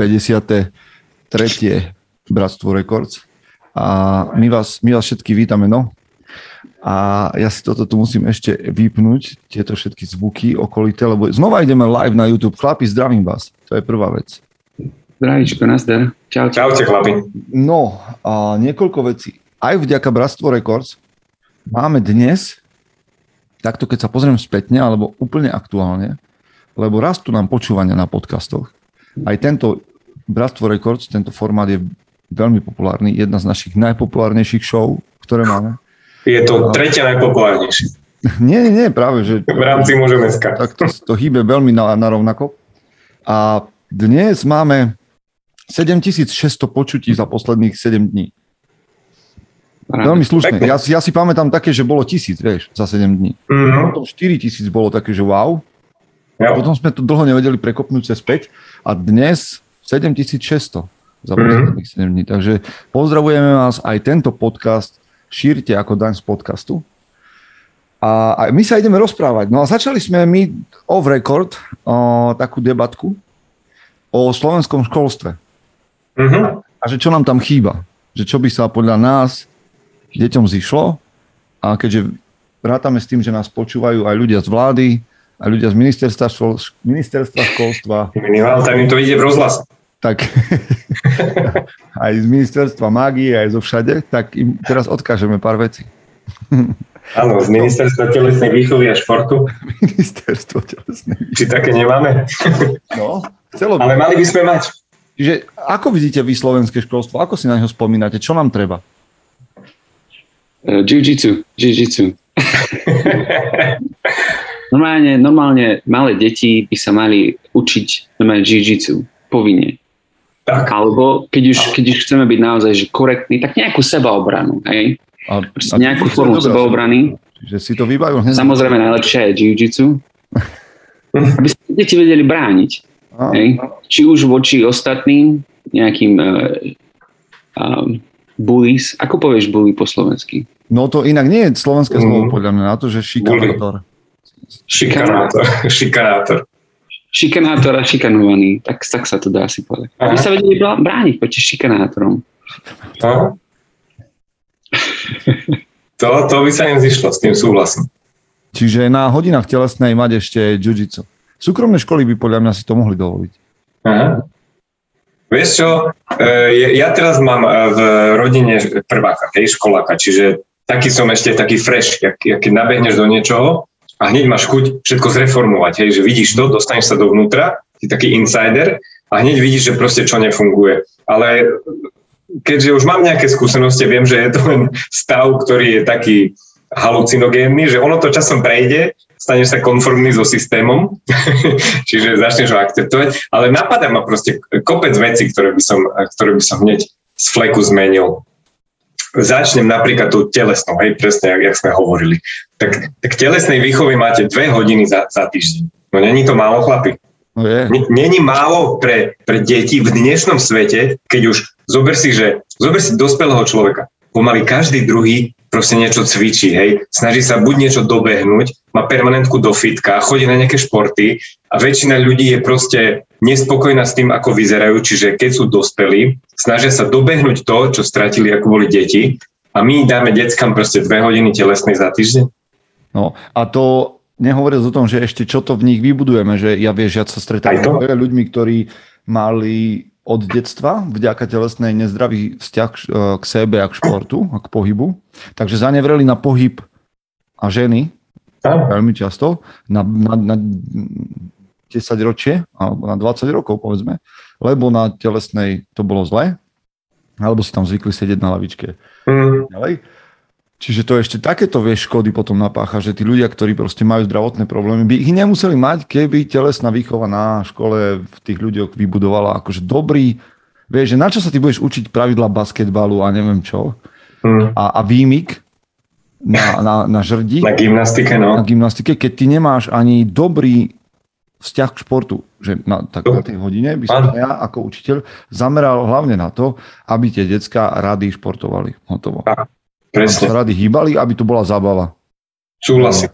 53. Bratstvo Records. A my vás, my vás všetky vítame, no. A ja si toto tu musím ešte vypnúť, tieto všetky zvuky okolité, lebo znova ideme live na YouTube. Chlapi, zdravím vás. To je prvá vec. Zdravíčko, nazdar. Čau, čau. Čaute, chlapi. No, a niekoľko vecí. Aj vďaka Bratstvo Records máme dnes, takto keď sa pozriem spätne, alebo úplne aktuálne, lebo rastú nám počúvania na podcastoch. Aj tento Bratstvo Records, tento formát je veľmi populárny, jedna z našich najpopulárnejších show, ktoré máme. Je to tretia najpopulárnejšia. Nie, nie, práve, že... V rámci môžeme skať. Tak to, to hýbe veľmi na, na rovnako. A dnes máme 7600 počutí za posledných 7 dní. Veľmi slušné. Ja, ja si pamätám také, že bolo tisíc, vieš, za 7 dní. Mm-hmm. Potom 4 tisíc bolo také, že wow. A potom sme to dlho nevedeli prekopnúť cez 5 a dnes 7600 za mhm. posledných mm-hmm. 7 dní. Takže pozdravujeme vás aj tento podcast šírte ako daň z podcastu. A, my sa ideme rozprávať. No a začali sme my off record o, takú debatku o slovenskom školstve. Mm-hmm. A že čo nám tam chýba. Že čo by sa podľa nás deťom zišlo. A keďže vrátame s tým, že nás počúvajú aj ľudia z vlády, aj ľudia z ministerstva, ministerstva školstva. Minimálne tak im to ide v rozhlase tak aj z ministerstva mágie, aj zo všade, tak im teraz odkážeme pár vecí. Áno, z ministerstva telesnej výchovy a športu. Ministerstvo telesnej výchovy. Či také nemáme? No, chcelo by. Ale mali by sme mať. Čiže ako vidíte vy slovenské školstvo? Ako si na neho spomínate? Čo nám treba? Uh, jiu-jitsu. Jiu-jitsu. normálne, normálne malé deti by sa mali učiť normálne jiu-jitsu povinne. Tak. Alebo keď už, keď už chceme byť naozaj že korektní, tak nejakú sebaobranu. Hej? A, a nejakú formu sebaobrany. Že si to vybavil. Samozrejme najlepšie je jiu-jitsu. aby sa deti vedeli brániť. A, hej? Či už voči ostatným nejakým uh, um, bullies. Ako povieš bully po slovensky? No to inak nie je slovenské mm. slovo podľa mňa na to, že šikanátor. Šikanátor. Šikanátor šikanátor a šikanovaný, tak, tak sa to dá si povedať. Aby sa vedeli brániť proti šikanátorom. No. To, to by sa nezišlo, s tým súhlasím. Čiže na hodinách telesnej mať ešte jiu-jitsu. Súkromné školy by podľa mňa si to mohli dovoliť. Aha. Vieš čo, e, ja teraz mám e, v rodine prváka, hej, školáka, čiže taký som ešte taký fresh, jak, jak keď nabehneš do niečoho, a hneď máš chuť všetko zreformovať, hej, že vidíš to, dostaneš sa dovnútra, si taký insider a hneď vidíš, že proste čo nefunguje. Ale keďže už mám nejaké skúsenosti, viem, že je to len stav, ktorý je taký halucinogénny, že ono to časom prejde, staneš sa konformný so systémom, čiže začneš ho akceptovať, ale napadá ma proste kopec vecí, ktoré by som, ktoré by som hneď z fleku zmenil začnem napríklad tú telesnou, hej, presne, jak, jak sme hovorili. Tak, tak telesnej výchovy máte dve hodiny za, za týždeň. No není to málo, chlapi? No. Není málo pre, pre deti v dnešnom svete, keď už zober si, že zober si dospelého človeka. Pomaly každý druhý proste niečo cvičí, hej, snaží sa buď niečo dobehnúť, má permanentku do fitka, chodí na nejaké športy a väčšina ľudí je proste nespokojná s tým, ako vyzerajú, čiže keď sú dospelí, snažia sa dobehnúť to, čo stratili, ako boli deti a my dáme deckám proste dve hodiny telesnej za týždeň. No a to nehovoriac o tom, že ešte čo to v nich vybudujeme, že ja vieš, ja sa stretávam s ľuďmi, ktorí mali od detstva vďaka telesnej nezdravý vzťah k sebe a k športu a k pohybu. Takže zanevreli na pohyb a ženy veľmi často na, na, na 10 ročie alebo na 20 rokov povedzme, lebo na telesnej to bolo zle, alebo si tam zvykli sedieť na lavičke. Mm. Ďalej. Čiže to ešte takéto vieš škody potom napácha, že tí ľudia, ktorí proste majú zdravotné problémy, by ich nemuseli mať, keby telesná výchova na škole v tých ľuďoch vybudovala akože dobrý, vieš, že na čo sa ty budeš učiť pravidla basketbalu a neviem čo, hmm. a, a výmik na, na, na žrdi. Na gymnastike, no. Na gymnastike, keď ty nemáš ani dobrý vzťah k športu, že na, tak na tej hodine by som ja ako učiteľ zameral hlavne na to, aby tie decka rady športovali. Hotovo. A. Presne. sa rady hýbali, aby to bola zábava. Súhlasím.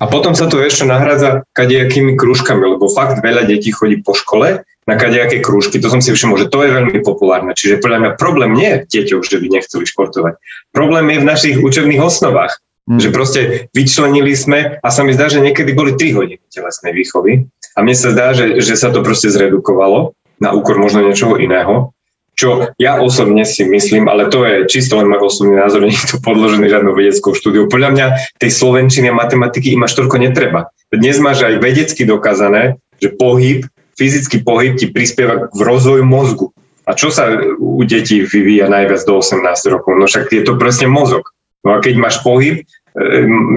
A potom sa to ešte nahrádza kadejakými krúžkami, lebo fakt veľa detí chodí po škole na kadejaké krúžky, to som si všimol, že to je veľmi populárne. Čiže podľa mňa problém nie je v deťoch, že by nechceli športovať. Problém je v našich učebných osnovách. Mm. Že proste vyčlenili sme a sa mi zdá, že niekedy boli 3 hodiny telesnej výchovy a mne sa zdá, že, že sa to proste zredukovalo na úkor možno niečoho iného čo ja osobne si myslím, ale to je čisto len môj osobný názor, nie je to podložený žiadnou vedeckou štúdiou. Podľa mňa tej slovenčiny a matematiky im až toľko netreba. Dnes máš aj vedecky dokázané, že pohyb, fyzický pohyb ti prispieva v rozvoju mozgu. A čo sa u detí vyvíja najviac do 18 rokov? No však je to presne mozog. No a keď máš pohyb, e,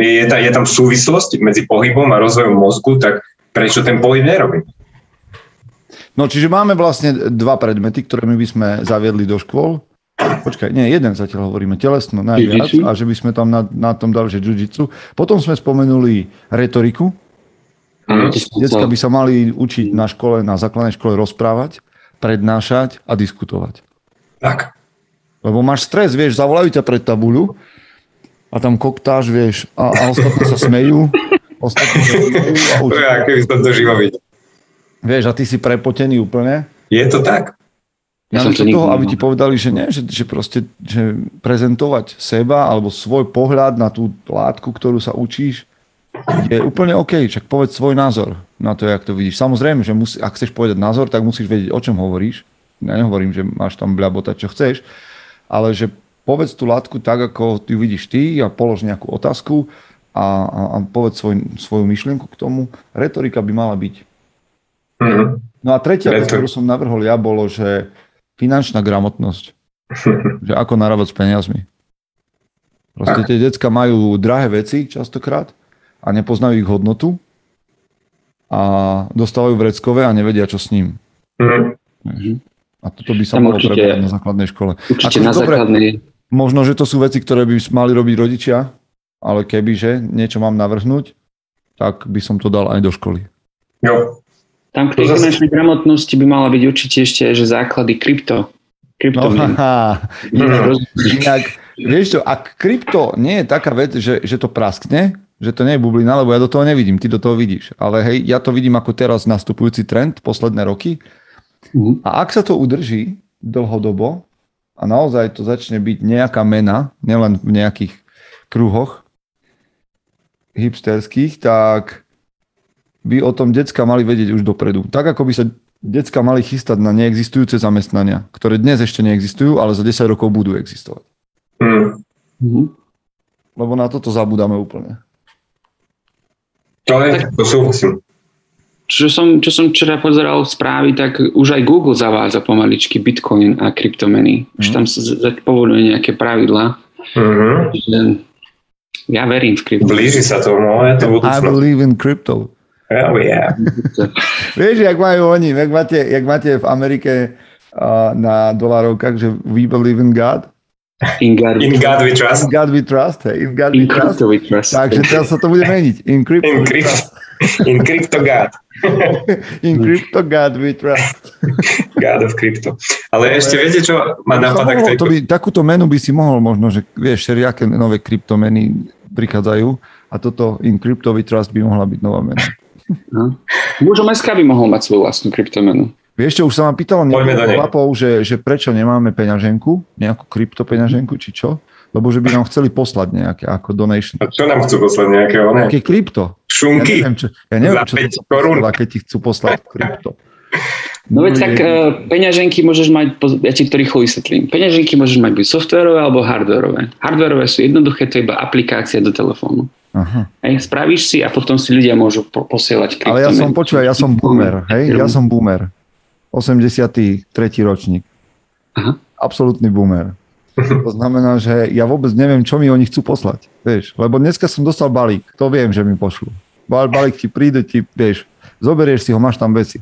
je, ta, je tam súvislosť medzi pohybom a rozvojom mozgu, tak prečo ten pohyb nerobím? No čiže máme vlastne dva predmety, ktoré my by sme zaviedli do škôl. Počkaj, nie, jeden zatiaľ hovoríme, telesno najviac a že by sme tam na, na tom dali, že jiu Potom sme spomenuli retoriku. Decka by sa mali učiť na škole, na základnej škole rozprávať, prednášať a diskutovať. Tak. Lebo máš stres, vieš, zavolajú ťa pred tabuľu a tam koktáš, vieš, a, a ostatní sa smejú. Ostatní sa smejú a učia. To je, keby som to živo videl. Vieš, a ty si prepotený úplne. Je to tak. Ja som to toho, aby ti povedali, že nie, že, že proste že prezentovať seba alebo svoj pohľad na tú látku, ktorú sa učíš, je úplne OK, však povedz svoj názor na to, jak to vidíš. Samozrejme, že musí, ak chceš povedať názor, tak musíš vedieť, o čom hovoríš. Ja nehovorím, že máš tam bľabotať, čo chceš, ale že povedz tú látku tak, ako ty vidíš ty a polož nejakú otázku a, a, a povedz svoj, svoju myšlienku k tomu. Retorika by mala byť Mm-hmm. No a tretia vec, ktorú som navrhol ja, bolo, že finančná gramotnosť. že ako narábať s peniazmi. Proste tie decka majú drahé veci častokrát a nepoznajú ich hodnotu a dostávajú vreckové a nevedia, čo s ním. Mm-hmm. A toto by sa Tam malo prebrať na základnej škole. Určite Ako, na dobre, základnej. Možno, že to sú veci, ktoré by mali robiť rodičia, ale keby, že niečo mám navrhnúť, tak by som to dal aj do školy. Jo, tam k tej zase... finančnej gramotnosti by mala byť určite ešte že základy krypto. krypto no, inak, inak, vieš čo, ak krypto nie je taká vec, že, že to praskne, že to nie je bublina, lebo ja do toho nevidím, ty do toho vidíš. Ale hej, ja to vidím ako teraz nastupujúci trend posledné roky. Uh-huh. A ak sa to udrží dlhodobo a naozaj to začne byť nejaká mena, nielen v nejakých kruhoch hipsterských, tak by o tom decka mali vedieť už dopredu. Tak ako by sa decka mali chystať na neexistujúce zamestnania, ktoré dnes ešte neexistujú, ale za 10 rokov budú existovať. Mm. Lebo na toto zabudáme úplne. To je, to súhlasím. Čo som, čo som včera pozeral v správy, tak už aj Google zavádza pomaličky Bitcoin a kryptomeny. Mm. Už tam sa povoluje nejaké pravidlá. Mm-hmm. Ja verím v krypto. Blíži sa tomu, je to I believe in crypto. Oh yeah. Vieš, jak majú oni, jak máte, jak máte v Amerike uh, na dolarovkách, že we believe in God? In God, in God we trust. In God we trust, hey. In God in we, trust. we trust. Takže teraz sa to bude meniť. In crypto in, crypto, in crypto God. in crypto God we trust. God of crypto. Ale ešte viete, čo ma napadá k tejto... By, takúto menu by si mohol možno, že vieš, všelijaké nové kryptomeny prichádzajú a toto in crypto we trust by mohla byť nová mena. No. Mužom SK by mohol mať svoju vlastnú kryptomenu. Vieš čo, už sa ma pýtalo niekoľko chlapov, že, že prečo nemáme peňaženku, nejakú kryptopeňaženku, či čo? Lebo že by nám chceli poslať nejaké ako donation. A čo nám chcú poslať nejaké? Nejaké krypto. Šunky? Ja neviem, čo, ja neviem, čo to korún. keď ti chcú poslať krypto. No veď tak uh, peňaženky môžeš mať, ja ti to rýchlo vysvetlím. Peňaženky môžeš mať buď softverové alebo hardverové. Hardverové sú jednoduché, to je iba aplikácia do telefónu. Aha. Hej, spravíš si a potom si ľudia môžu po- posielať kryptomeny. Ale ja som, počúvaj, ja som boomer, hej, ja som boomer. 83. ročník. Aha. Absolutný boomer. To znamená, že ja vôbec neviem, čo mi oni chcú poslať. Vieš, lebo dneska som dostal balík, to viem, že mi pošlu. Balík ti príde, ti, vieš, zoberieš si ho, máš tam veci.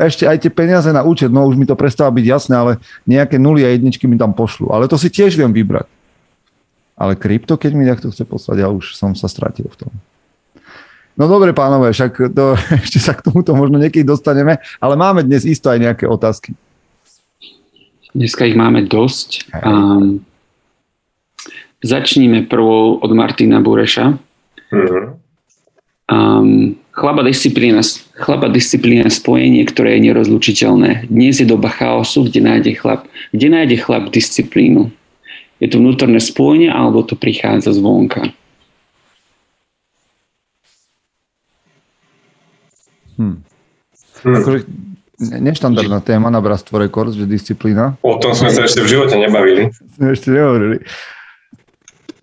Ešte aj tie peniaze na účet, no už mi to prestáva byť jasné, ale nejaké nuly a jedničky mi tam pošlu. Ale to si tiež viem vybrať. Ale krypto, keď mi takto chce poslať, ja už som sa stratil v tom. No dobre, pánové, však to, ešte sa k tomuto možno niekedy dostaneme, ale máme dnes isto aj nejaké otázky. Dneska ich máme dosť. Um, začníme prvou od Martina Bureša. Um, Chlapa disciplína, chlapa disciplína spojenie, ktoré je nerozlučiteľné. Dnes je doba chaosu, kde nájde chlap, kde nájde chlap disciplínu. Je to vnútorné spojenie, alebo to prichádza zvonka. Hmm. Hmm. Akože neštandardná téma na Bratstvo Records, že disciplína. O tom sme sa ešte v živote nebavili. Sme ešte nehovorili.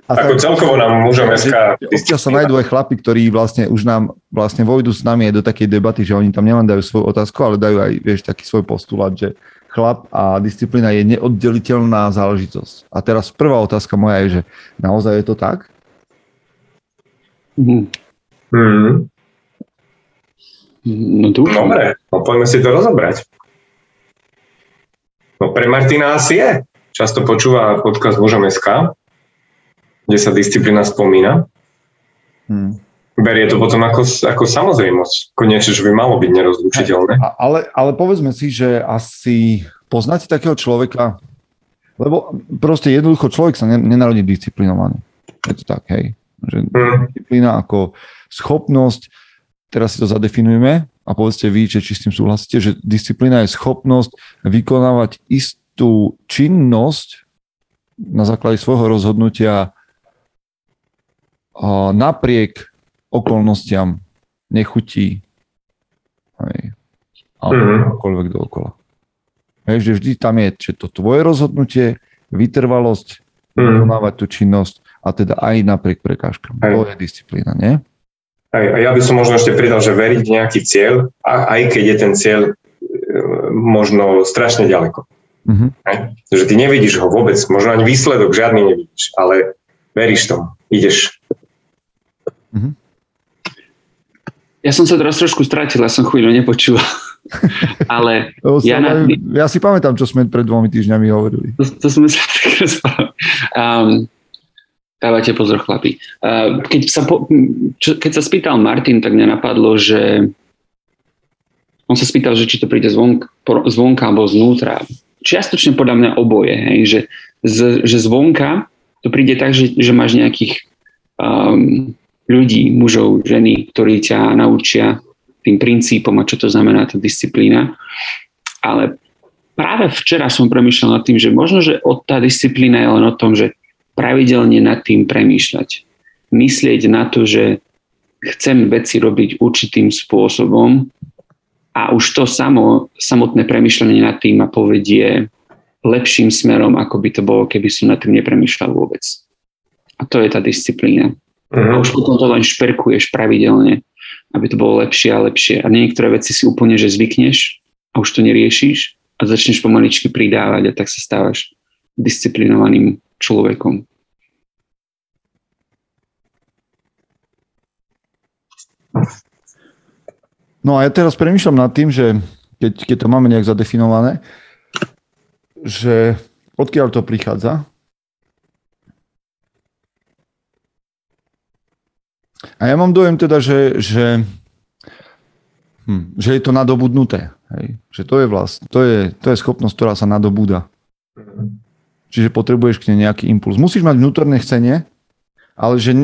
A Ako tak, celkovo nám mužom SK... Občas sa nájdú aj chlapi, ktorí vlastne už nám vlastne vojdu s nami aj do takej debaty, že oni tam nielen dajú svoju otázku, ale dajú aj vieš, taký svoj postulát, že chlap a disciplína je neoddeliteľná záležitosť. A teraz prvá otázka moja je, že naozaj je to tak? Mm. Mm. No dúfam. Dobre, no poďme si to rozobrať. No pre Martina asi je. Často počúva podcast Mužom SK, kde sa disciplína spomína. Hmm. Berie to potom ako, ako samozrejmosť, niečo, čo by malo byť nerozlučiteľné. Ale, ale povedzme si, že asi poznáte takého človeka, lebo proste jednoducho človek sa nenarodí disciplinovaný. Je to tak, hej. Že hmm. disciplína ako schopnosť, teraz si to zadefinujeme a povedzte vy, že či s tým súhlasíte, že disciplína je schopnosť vykonávať istú činnosť na základe svojho rozhodnutia napriek okolnostiam nechutí hej, alebo mm-hmm. akoľvek dookola. Hej, že vždy tam je, že to tvoje rozhodnutie, vytrvalosť, mm-hmm. vykonávať tú činnosť a teda aj napriek prekážkam. Hej. To je disciplína, nie? Hej, a ja by som možno ešte pridal, že veriť v nejaký cieľ, a aj keď je ten cieľ e, možno strašne ďaleko. Mm-hmm. Hej? Že ty nevidíš ho vôbec, možno ani výsledok žiadny nevidíš, ale veríš tomu, ideš Mm-hmm. Ja som sa teraz trošku stratil, ja som chvíľu nepočul. Ale ja, na... ja si pamätám, čo sme pred dvomi týždňami hovorili. To, to sme sa um, Dávate pozor, chlapi. Uh, keď, sa po, čo, keď sa spýtal Martin, tak mňa napadlo, že on sa spýtal, že či to príde zvonka, zvonka alebo znútra. Čiastočne podľa mňa oboje, hej, že, z, že zvonka to príde tak, že, že máš nejakých um, ľudí, mužov, ženy, ktorí ťa naučia tým princípom a čo to znamená tá disciplína. Ale práve včera som premýšľal nad tým, že možno, že od tá disciplína je len o tom, že pravidelne nad tým premýšľať. Myslieť na to, že chcem veci robiť určitým spôsobom a už to samo, samotné premýšľanie nad tým ma povedie lepším smerom, ako by to bolo, keby som nad tým nepremýšľal vôbec. A to je tá disciplína. Uh-huh. A už potom to len šperkuješ pravidelne, aby to bolo lepšie a lepšie. A niektoré veci si úplne, že zvykneš a už to neriešiš a začneš pomaličky pridávať a tak sa stávaš disciplinovaným človekom. No a ja teraz premýšľam nad tým, že keď, keď to máme nejak zadefinované, že odkiaľ to prichádza, A ja mám dojem teda, že, že, hm, že je to nadobudnuté. Hej? Že to je vlast, to je, to je schopnosť, ktorá sa nadobúda. Čiže potrebuješ k nej nejaký impuls. Musíš mať vnútorné chcenie, ale že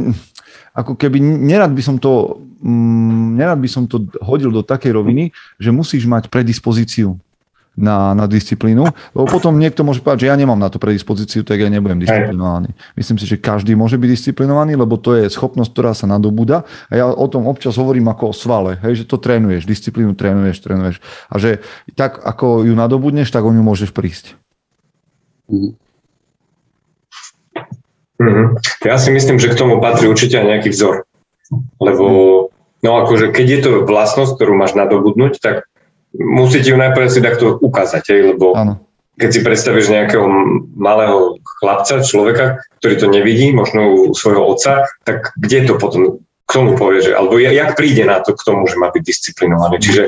ako keby nerad by som to, mm, nerad by som to hodil do takej roviny, že musíš mať predispozíciu na, na disciplínu, lebo potom niekto môže povedať, že ja nemám na to predispozíciu, tak ja nebudem disciplinovaný. Myslím si, že každý môže byť disciplinovaný, lebo to je schopnosť, ktorá sa nadobúda a ja o tom občas hovorím ako o svale, hej, že to trénuješ, disciplínu trénuješ, trénuješ a že tak ako ju nadobudneš, tak o ňu môžeš prísť. Mm-hmm. Ja si myslím, že k tomu patrí určite aj nejaký vzor. Lebo no akože keď je to vlastnosť, ktorú máš nadobudnúť, tak musíte ju najprv si takto ukázať, hej, lebo ano. keď si predstavíš nejakého malého chlapca, človeka, ktorý to nevidí, možno u svojho otca, tak kde to potom k tomu povie, že, alebo jak príde na to k tomu, že má byť disciplinovaný. Čiže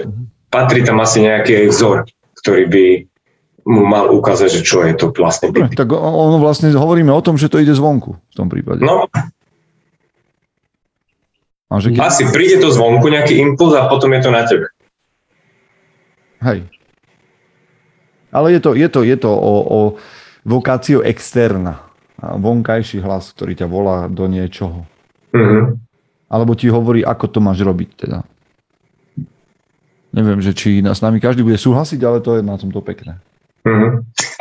patrí tam asi nejaký vzor, ktorý by mu mal ukázať, že čo je to vlastne byť. Tak ono vlastne hovoríme o tom, že to ide zvonku v tom prípade. No. A že keď... Asi príde to zvonku, nejaký impuls a potom je to na tebe. Hej. Ale je to, je to, je to o, o vokáciu externa. Vonkajší hlas, ktorý ťa volá do niečoho. Mm-hmm. Alebo ti hovorí, ako to máš robiť teda. neviem, že či s nami každý bude súhlasiť, ale to je na tomto pekné. Mm-hmm.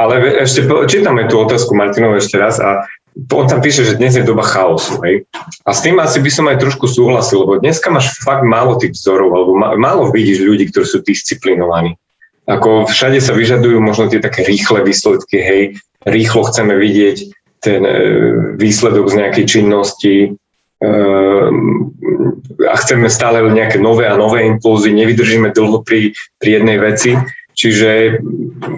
Ale ešte čítame tú otázku Martinovu ešte raz a on tam píše, že dnes je doba chaosu. Hej? A s tým asi by som aj trošku súhlasil, lebo dneska máš fakt málo tých vzorov, alebo málo vidíš ľudí, ktorí sú disciplinovaní. Ako všade sa vyžadujú možno tie také rýchle výsledky, hej, rýchlo chceme vidieť ten e, výsledok z nejakej činnosti e, a chceme stále nejaké nové a nové impulzy, nevydržíme dlho pri, pri jednej veci. Čiže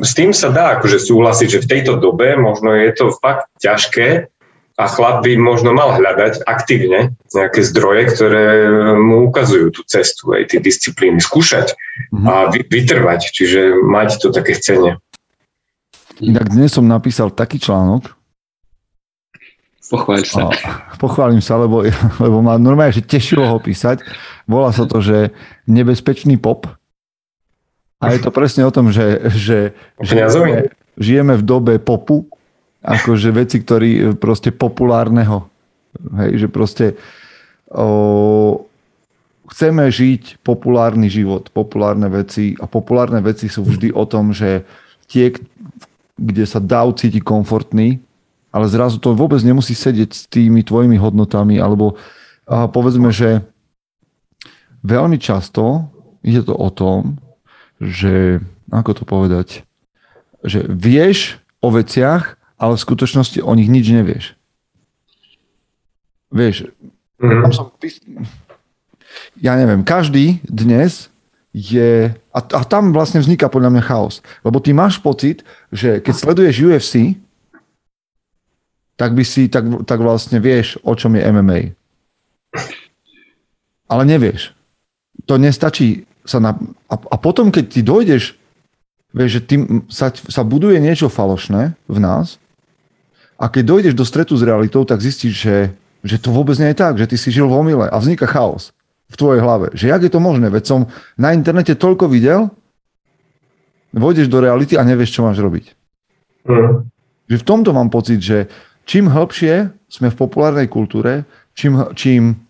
s tým sa dá akože súhlasiť, že v tejto dobe možno je to fakt ťažké a chlap by možno mal hľadať aktívne nejaké zdroje, ktoré mu ukazujú tú cestu, aj tie disciplíny, skúšať mm-hmm. a vytrvať, čiže mať to také chcenie. Inak dnes som napísal taký článok. Pochváľ sa. Pochválim sa, lebo, lebo ma normálne, že tešilo ho písať. Volá sa to, že nebezpečný pop a je to presne o tom, že, že žijeme, žijeme v dobe popu, akože veci, ktorí proste populárneho. Hej, že proste o, chceme žiť populárny život, populárne veci a populárne veci sú vždy o tom, že tie, kde sa dá cítiť komfortný, ale zrazu to vôbec nemusí sedieť s tými tvojimi hodnotami, alebo a povedzme, že veľmi často je to o tom, že, ako to povedať, že vieš o veciach, ale v skutočnosti o nich nič nevieš. Vieš, mm-hmm. tam som, ja neviem, každý dnes je, a, a tam vlastne vzniká podľa mňa chaos, lebo ty máš pocit, že keď sleduješ UFC, tak by si, tak, tak vlastne vieš, o čom je MMA. Ale nevieš. To nestačí sa na, a, a potom, keď ty dojdeš, vieš, že tým sa, sa buduje niečo falošné v nás a keď dojdeš do stretu s realitou, tak zistíš, že, že to vôbec nie je tak, že ty si žil v omyle a vzniká chaos v tvojej hlave. Že jak je to možné? Veď som na internete toľko videl, vojdeš do reality a nevieš, čo máš robiť. Mm. Že v tomto mám pocit, že čím hĺbšie sme v populárnej kultúre, čím, čím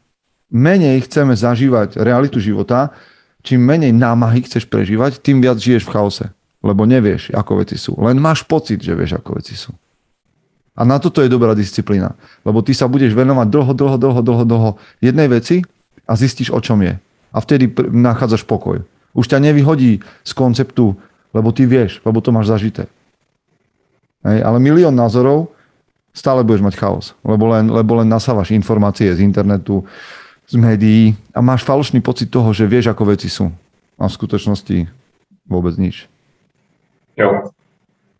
menej chceme zažívať realitu života, čím menej námahy chceš prežívať, tým viac žiješ v chaose. Lebo nevieš, ako veci sú. Len máš pocit, že vieš, ako veci sú. A na toto je dobrá disciplína. Lebo ty sa budeš venovať dlho, dlho, dlho, dlho, dlho jednej veci a zistíš, o čom je. A vtedy nachádzaš pokoj. Už ťa nevyhodí z konceptu, lebo ty vieš, lebo to máš zažité. Hej, ale milión názorov, stále budeš mať chaos. Lebo len, lebo len nasávaš informácie z internetu, z médií a máš falošný pocit toho, že vieš, ako veci sú. A v skutočnosti vôbec nič. Jo.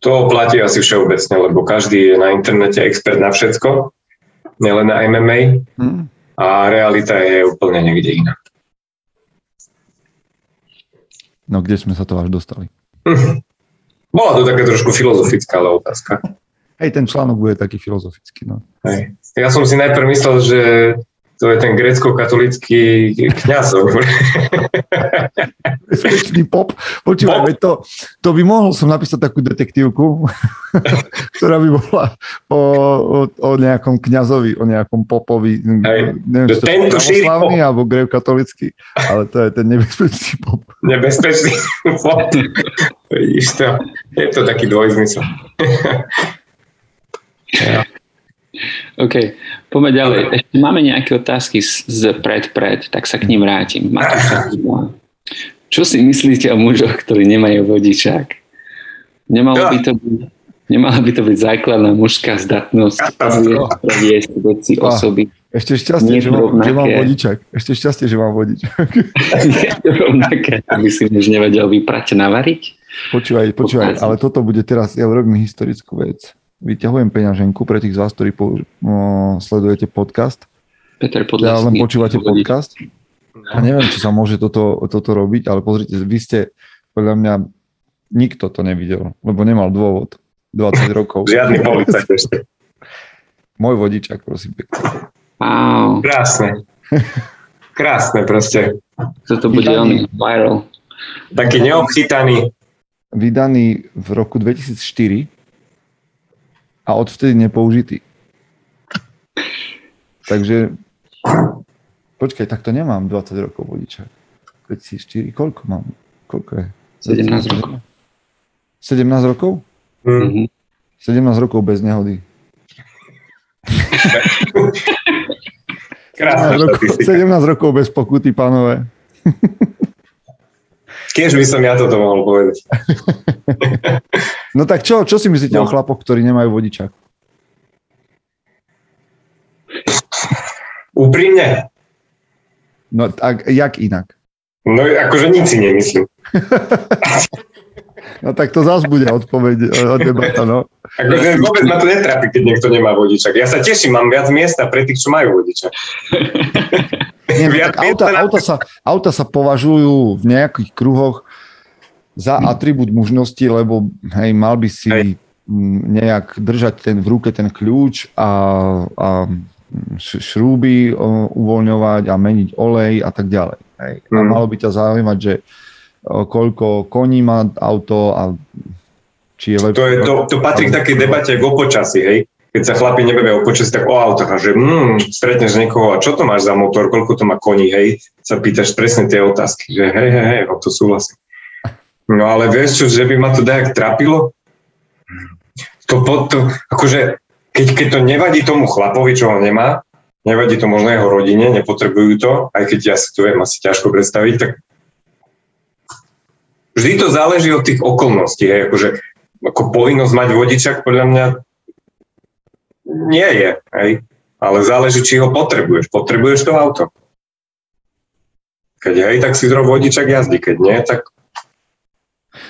To platí asi všeobecne, lebo každý je na internete expert na všetko, nielen na MMA hmm. a realita je úplne niekde iná. No kde sme sa to až dostali? Bola to taká trošku filozofická ale otázka. Hej, ten článok bude taký filozofický. No. Hej. Ja som si najprv myslel, že to je ten grecko-katolický kniaz. Bezpečný pop. Počúvaj, to, to by mohol som napísať takú detektívku, ktorá by bola o, o, o nejakom kňazovi, o nejakom popovi. Hej, neviem, to tento pravoslavný alebo grecko-katolický, ale to je ten nebezpečný pop. Nebezpečný pop. Vidíš to? Je to taký dvojzmysel. ja. OK, poďme ďalej. Ešte máme nejaké otázky z pred-pred, tak sa k ním vrátim. Čo si myslíte o mužoch, ktorí nemajú vodičák? Nemalo by to byť, nemala by to byť základná mužská zdatnosť, previesť veci, osoby. Ešte šťastie, že mám, že mám vodičák. Ešte šťastie, že mám vodičák. Je to rovnaké, aby si muž nevedel vyprať navariť. Počúvaj, počúvaj, ale toto bude teraz, ja robím historickú vec vyťahujem peňaženku pre tých z vás, ktorí po, o, sledujete podcast. Peter Podlesný. Ja len počúvate podcast. A neviem, či sa môže toto, toto robiť, ale pozrite, vy ste, podľa mňa, nikto to nevidel, lebo nemal dôvod. 20 rokov. Žiadny policajt ešte. Môj vodičak, prosím pekne. Wow. Krásne. Krásne proste. to bude on viral. Taký neobchytaný. Vydaný v roku 2004 a odvtedy nepoužitý. Takže počkaj, tak to nemám 20 rokov vodičák. 2004, koľko mám? Koľko je? 17 rokov. 17 rokov? Mhm. 17 rokov bez nehody. Krásna 17 rokov, štatistika. 17 rokov bez pokuty, pánové. Keď by som ja toto mohol povedať. No tak čo, čo si myslíte No. o chlapoch, ktorí nemajú vodičák? Úprimne? No tak jak inak? No akože nič si nemyslím. No tak to zás bude odpoveď e, od debata, no. Akože vôbec ma to netrápi, keď niekto nemá vodičak. Ja sa teším, mám viac miesta pre tých, čo majú vodičak. Nie, no, tak auta, auta, sa, auta sa považujú v nejakých kruhoch za atribút mužnosti, lebo hej, mal by si Hej. nejak držať ten, v ruke ten kľúč a, a šrúby uvoľňovať a meniť olej a tak ďalej. Hej. A Mhm. malo by ťa zaujímať, že koľko koní má auto a či je lepšie. To, je, to, to patrí k takej debate ako o počasí, hej? Keď sa chlapi nebavia o počasí, tak o autách a že mm, stretneš niekoho a čo to máš za motor, koľko to má koní, hej? Sa pýtaš presne tie otázky, že hej, hej, hej, o to súhlasím. No ale vieš čo, že by ma to dajak trapilo? To, po- to akože, keď, keď to nevadí tomu chlapovi, čo ho nemá, nevadí to možno jeho rodine, nepotrebujú to, aj keď ja si to viem asi ťažko predstaviť, tak vždy to záleží od tých okolností, hej, akože ako povinnosť mať vodičak podľa mňa nie je, hej, ale záleží, či ho potrebuješ. Potrebuješ to auto. Keď hej, tak si zrob vodičak jazdy, keď nie, tak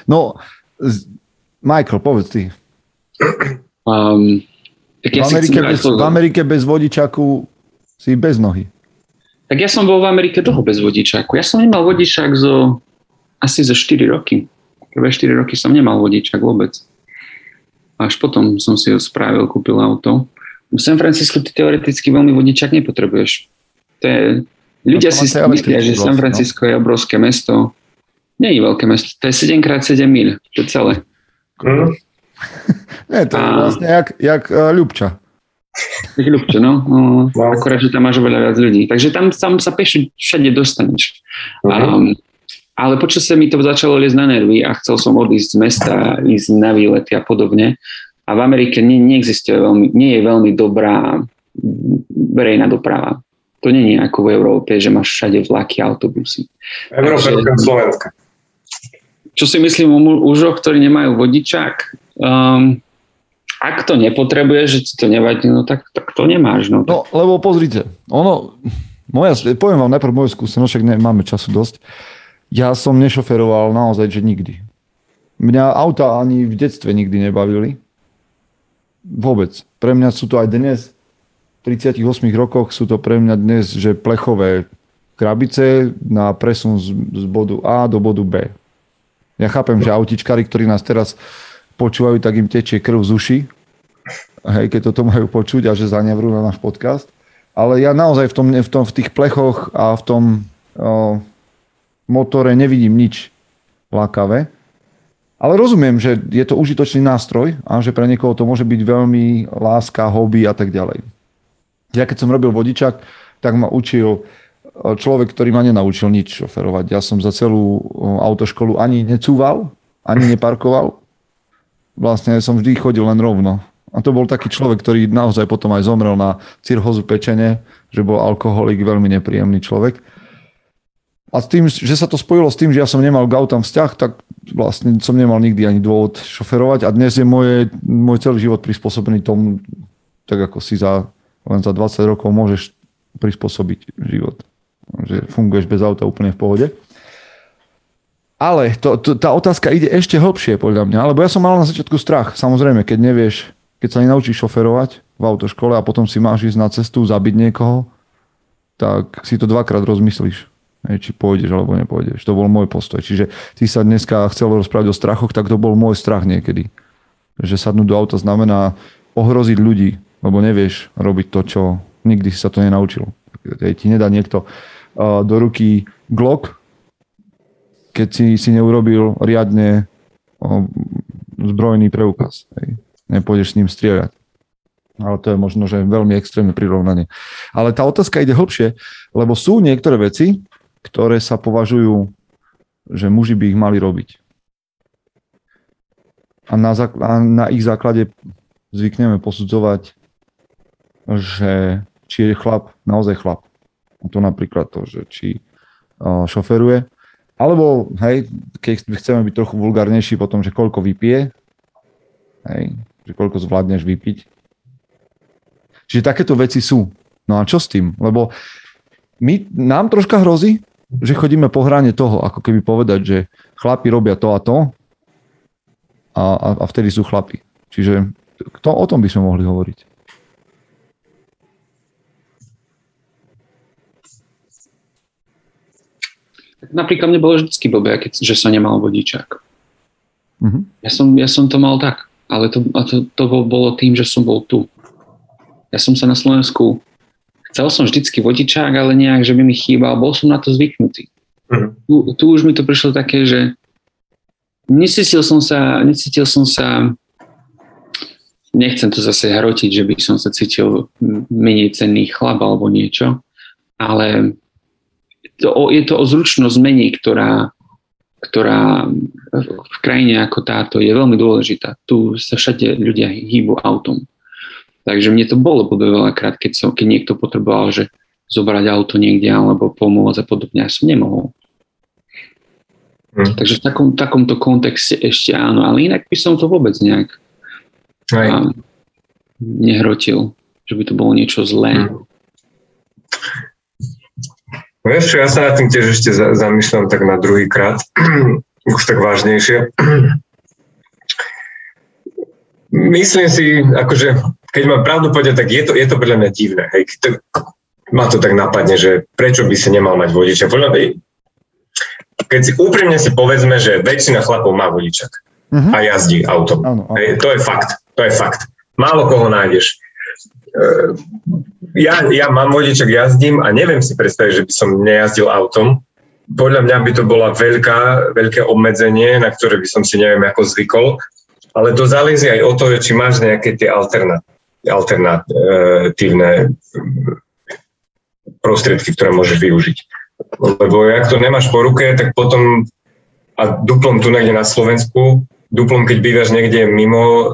No, z- Michael, povedz ty. Um, tak V ja si Amerike, bez, pozor. v Amerike bez vodičaku si bez nohy. Tak ja som bol v Amerike dlho bez vodičáku. Ja som nemal vodičák zo asi zo 4 roky. Prvé 4 roky som nemal vodičák vôbec. Až potom som si ho spravil, kúpil auto. V San Francisco ty teoreticky veľmi vodičák nepotrebuješ. To je, ľudia No to si myslia, že San no. Francisco je obrovské mesto. Nie je veľké mesto, to je 7x7 mil, to je celé. hm, Nie, to je A- vlastne jak, jak uh, Ľubča. Tak ľubče, no. no. No. Akorát, že tam máš oveľa viac ľudí. Takže tam, tam sa peši všade dostaneš. Mhm. Um, ale počasie mi to začalo liesť na nervy a chcel som odísť z mesta, ísť na výlety a podobne. A v Amerike nie, neexistuje veľmi, nie je veľmi dobrá verejná doprava. To nie je ako v Európe, že máš všade vlaky, autobusy. Európa okrem Slovenska. Čo si myslím o mu- mužoch, ktorí nemajú vodičák? Um, ak to nepotrebuješ, že ti to nevadí, no tak, tak to nemáš. No. No, lebo pozrite, ono, moja, poviem vám najprv moju skúsenosť, však nemáme času dosť. Ja som nešoferoval naozaj, že nikdy. Mňa auta ani v detstve nikdy nebavili. Vôbec. Pre mňa sú to aj dnes, v 38 rokoch sú to pre mňa dnes, že plechové krabice na presun z, z bodu A do bodu B. Ja chápem, že autičkári, ktorí nás teraz počúvajú, tak im tečie krv z uši, hej, keď toto majú počuť a že zanevrú na náš podcast. Ale ja naozaj v, tom, v, tom, v tých plechoch a v tom o, motore nevidím nič lákavé. Ale rozumiem, že je to užitočný nástroj a že pre niekoho to môže byť veľmi láska, hobby a tak ďalej. Ja keď som robil vodičak, tak ma učil o, človek, ktorý ma nenaučil nič šoferovať. Ja som za celú o, autoškolu ani necúval, ani neparkoval. Vlastne som vždy chodil len rovno. A to bol taký človek, ktorý naozaj potom aj zomrel na cirhozu pečene, že bol alkoholik, veľmi nepríjemný človek. A tým, že sa to spojilo s tým, že ja som nemal k autám vzťah, tak vlastne som nemal nikdy ani dôvod šoferovať a dnes je moje, môj celý život prispôsobený tomu, tak ako si za, len za 20 rokov môžeš prispôsobiť život. Že funguješ bez auta úplne v pohode. Ale to, to, tá otázka ide ešte hlbšie podľa mňa, lebo ja som mal na začiatku strach. Samozrejme, keď nevieš, keď sa nenaučíš šoferovať v autoškole a potom si máš ísť na cestu, zabiť niekoho, tak si to dvakrát rozmyslíš, či pôjdeš alebo nepôjdeš. To bol môj postoj. Čiže ty sa dneska chcel rozprávať o strachoch, tak to bol môj strach niekedy. Že sadnúť do auta znamená ohroziť ľudí, lebo nevieš robiť to, čo nikdy si sa to nenaučil. Hej, ti nedá niekto uh, do ruky Glock, keď si, si neurobil riadne o, zbrojný preukaz. Nepôjdeš s ním strieľať. Ale to je možno, že veľmi extrémne prirovnanie. Ale tá otázka ide hlbšie, lebo sú niektoré veci, ktoré sa považujú že muži by ich mali robiť. A na, a na ich základe zvykneme posudzovať, že či je chlap naozaj chlap. A to napríklad to, že či šoferuje, alebo hej, keď chceme byť trochu vulgárnejší potom, že koľko vypije, hej, že koľko zvládneš vypiť. Čiže takéto veci sú. No a čo s tým? Lebo my, nám troška hrozí, že chodíme po hrane toho, ako keby povedať, že chlapi robia to a to a, a, a vtedy sú chlapi. Čiže to, o tom by sme mohli hovoriť. Napríklad mne bolo vždycky blbé, keď, že som nemal vodičák. Mm-hmm. Ja, som, ja som to mal tak, ale to, a to, to bolo tým, že som bol tu. Ja som sa na Slovensku, chcel som vždycky vodičák, ale nejak, že by mi chýbal, bol som na to zvyknutý. Mm-hmm. Tu, tu už mi to prišlo také, že necítil som sa, necítil som sa nechcem to zase hrotiť, že by som sa cítil menej cenný chlap alebo niečo, ale to, je to o zručnosť zmení, ktorá, ktorá v krajine ako táto je veľmi dôležitá. Tu sa všade ľudia hýbu autom. Takže mne to bolo bude veľakrát, keď, som, keď niekto potreboval, že zobrať auto niekde alebo pomôcť a podobne. Ja som nemohol. Hmm. Takže v takom, takomto kontexte ešte áno, ale inak by som to vôbec nejak a, nehrotil, že by to bolo niečo zlé. Hmm. Vieš čo, ja sa na tým tiež ešte zamýšľam tak na druhý krát, už tak vážnejšie. Myslím si, akože, keď mám pravdu povedať, tak je to, je to podľa mňa divné. Hej. To, ma to tak napadne, že prečo by si nemal mať vodiča. Podľa mňa, keď si úprimne si povedzme, že väčšina chlapov má vodičak uh-huh. a jazdí autom. Ano, ano. Hej, to je fakt. To je fakt. Málo koho nájdeš ja, ja mám vodičak, jazdím a neviem si predstaviť, že by som nejazdil autom. Podľa mňa by to bola veľká, veľké obmedzenie, na ktoré by som si neviem ako zvykol, ale to záleží aj o to, či máš nejaké tie alternatívne prostriedky, ktoré môžeš využiť. Lebo ak to nemáš po ruke, tak potom a duplom tu niekde na Slovensku duplom, keď bývaš niekde mimo e,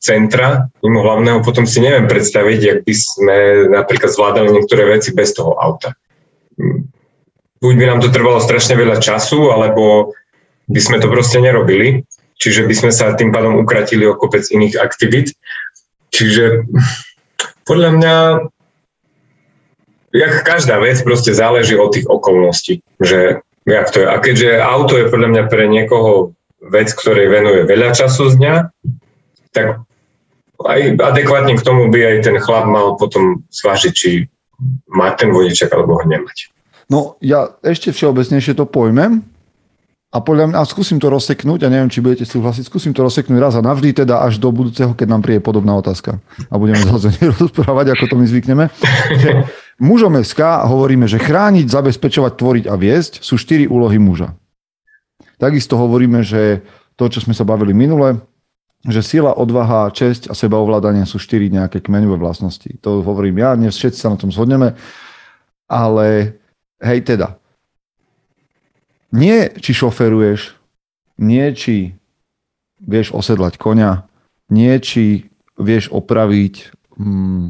centra, mimo hlavného, potom si neviem predstaviť, jak by sme napríklad zvládali niektoré veci bez toho auta. Buď by nám to trvalo strašne veľa času, alebo by sme to proste nerobili, čiže by sme sa tým pádom ukratili o kopec iných aktivít. Čiže podľa mňa jak každá vec proste záleží od tých okolností, že jak to je. A keďže auto je podľa mňa pre niekoho vec, ktorej venuje veľa času z dňa, tak aj adekvátne k tomu by aj ten chlap mal potom zvážiť, či mať ten vodičak alebo ho nemať. No ja ešte všeobecnejšie to pojmem a podľa mňa, a skúsim to rozseknúť a neviem, či budete súhlasiť, skúsim to rozseknúť raz a navždy, teda až do budúceho, keď nám príde podobná otázka. A budeme zase rozprávať, ako to my zvykneme. Že mužom SK hovoríme, že chrániť, zabezpečovať, tvoriť a viesť sú štyri úlohy muža. Takisto hovoríme, že to, čo sme sa bavili minule, že sila, odvaha, česť a sebaovládanie sú štyri nejaké kmeňové vlastnosti. To hovorím ja, dnes všetci sa na tom zhodneme, ale hej teda, nie či šoferuješ, nie či vieš osedlať konia, nie či vieš opraviť mm,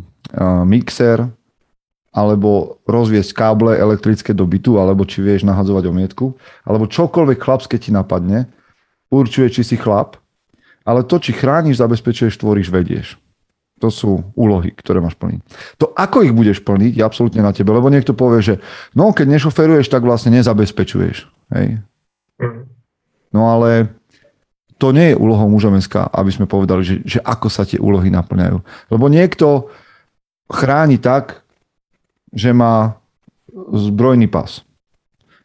mixer, alebo rozviesť káble elektrické do bytu, alebo či vieš nahadzovať omietku, alebo čokoľvek chlapské ti napadne, určuje, či si chlap, ale to, či chrániš, zabezpečuješ, tvoríš, vedieš. To sú úlohy, ktoré máš plniť. To, ako ich budeš plniť, je absolútne na tebe, lebo niekto povie, že no, keď nešoferuješ, tak vlastne nezabezpečuješ. Hej? Mhm. No ale to nie je úlohou muža aby sme povedali, že, že ako sa tie úlohy naplňajú. Lebo niekto chráni tak, že má zbrojný pas.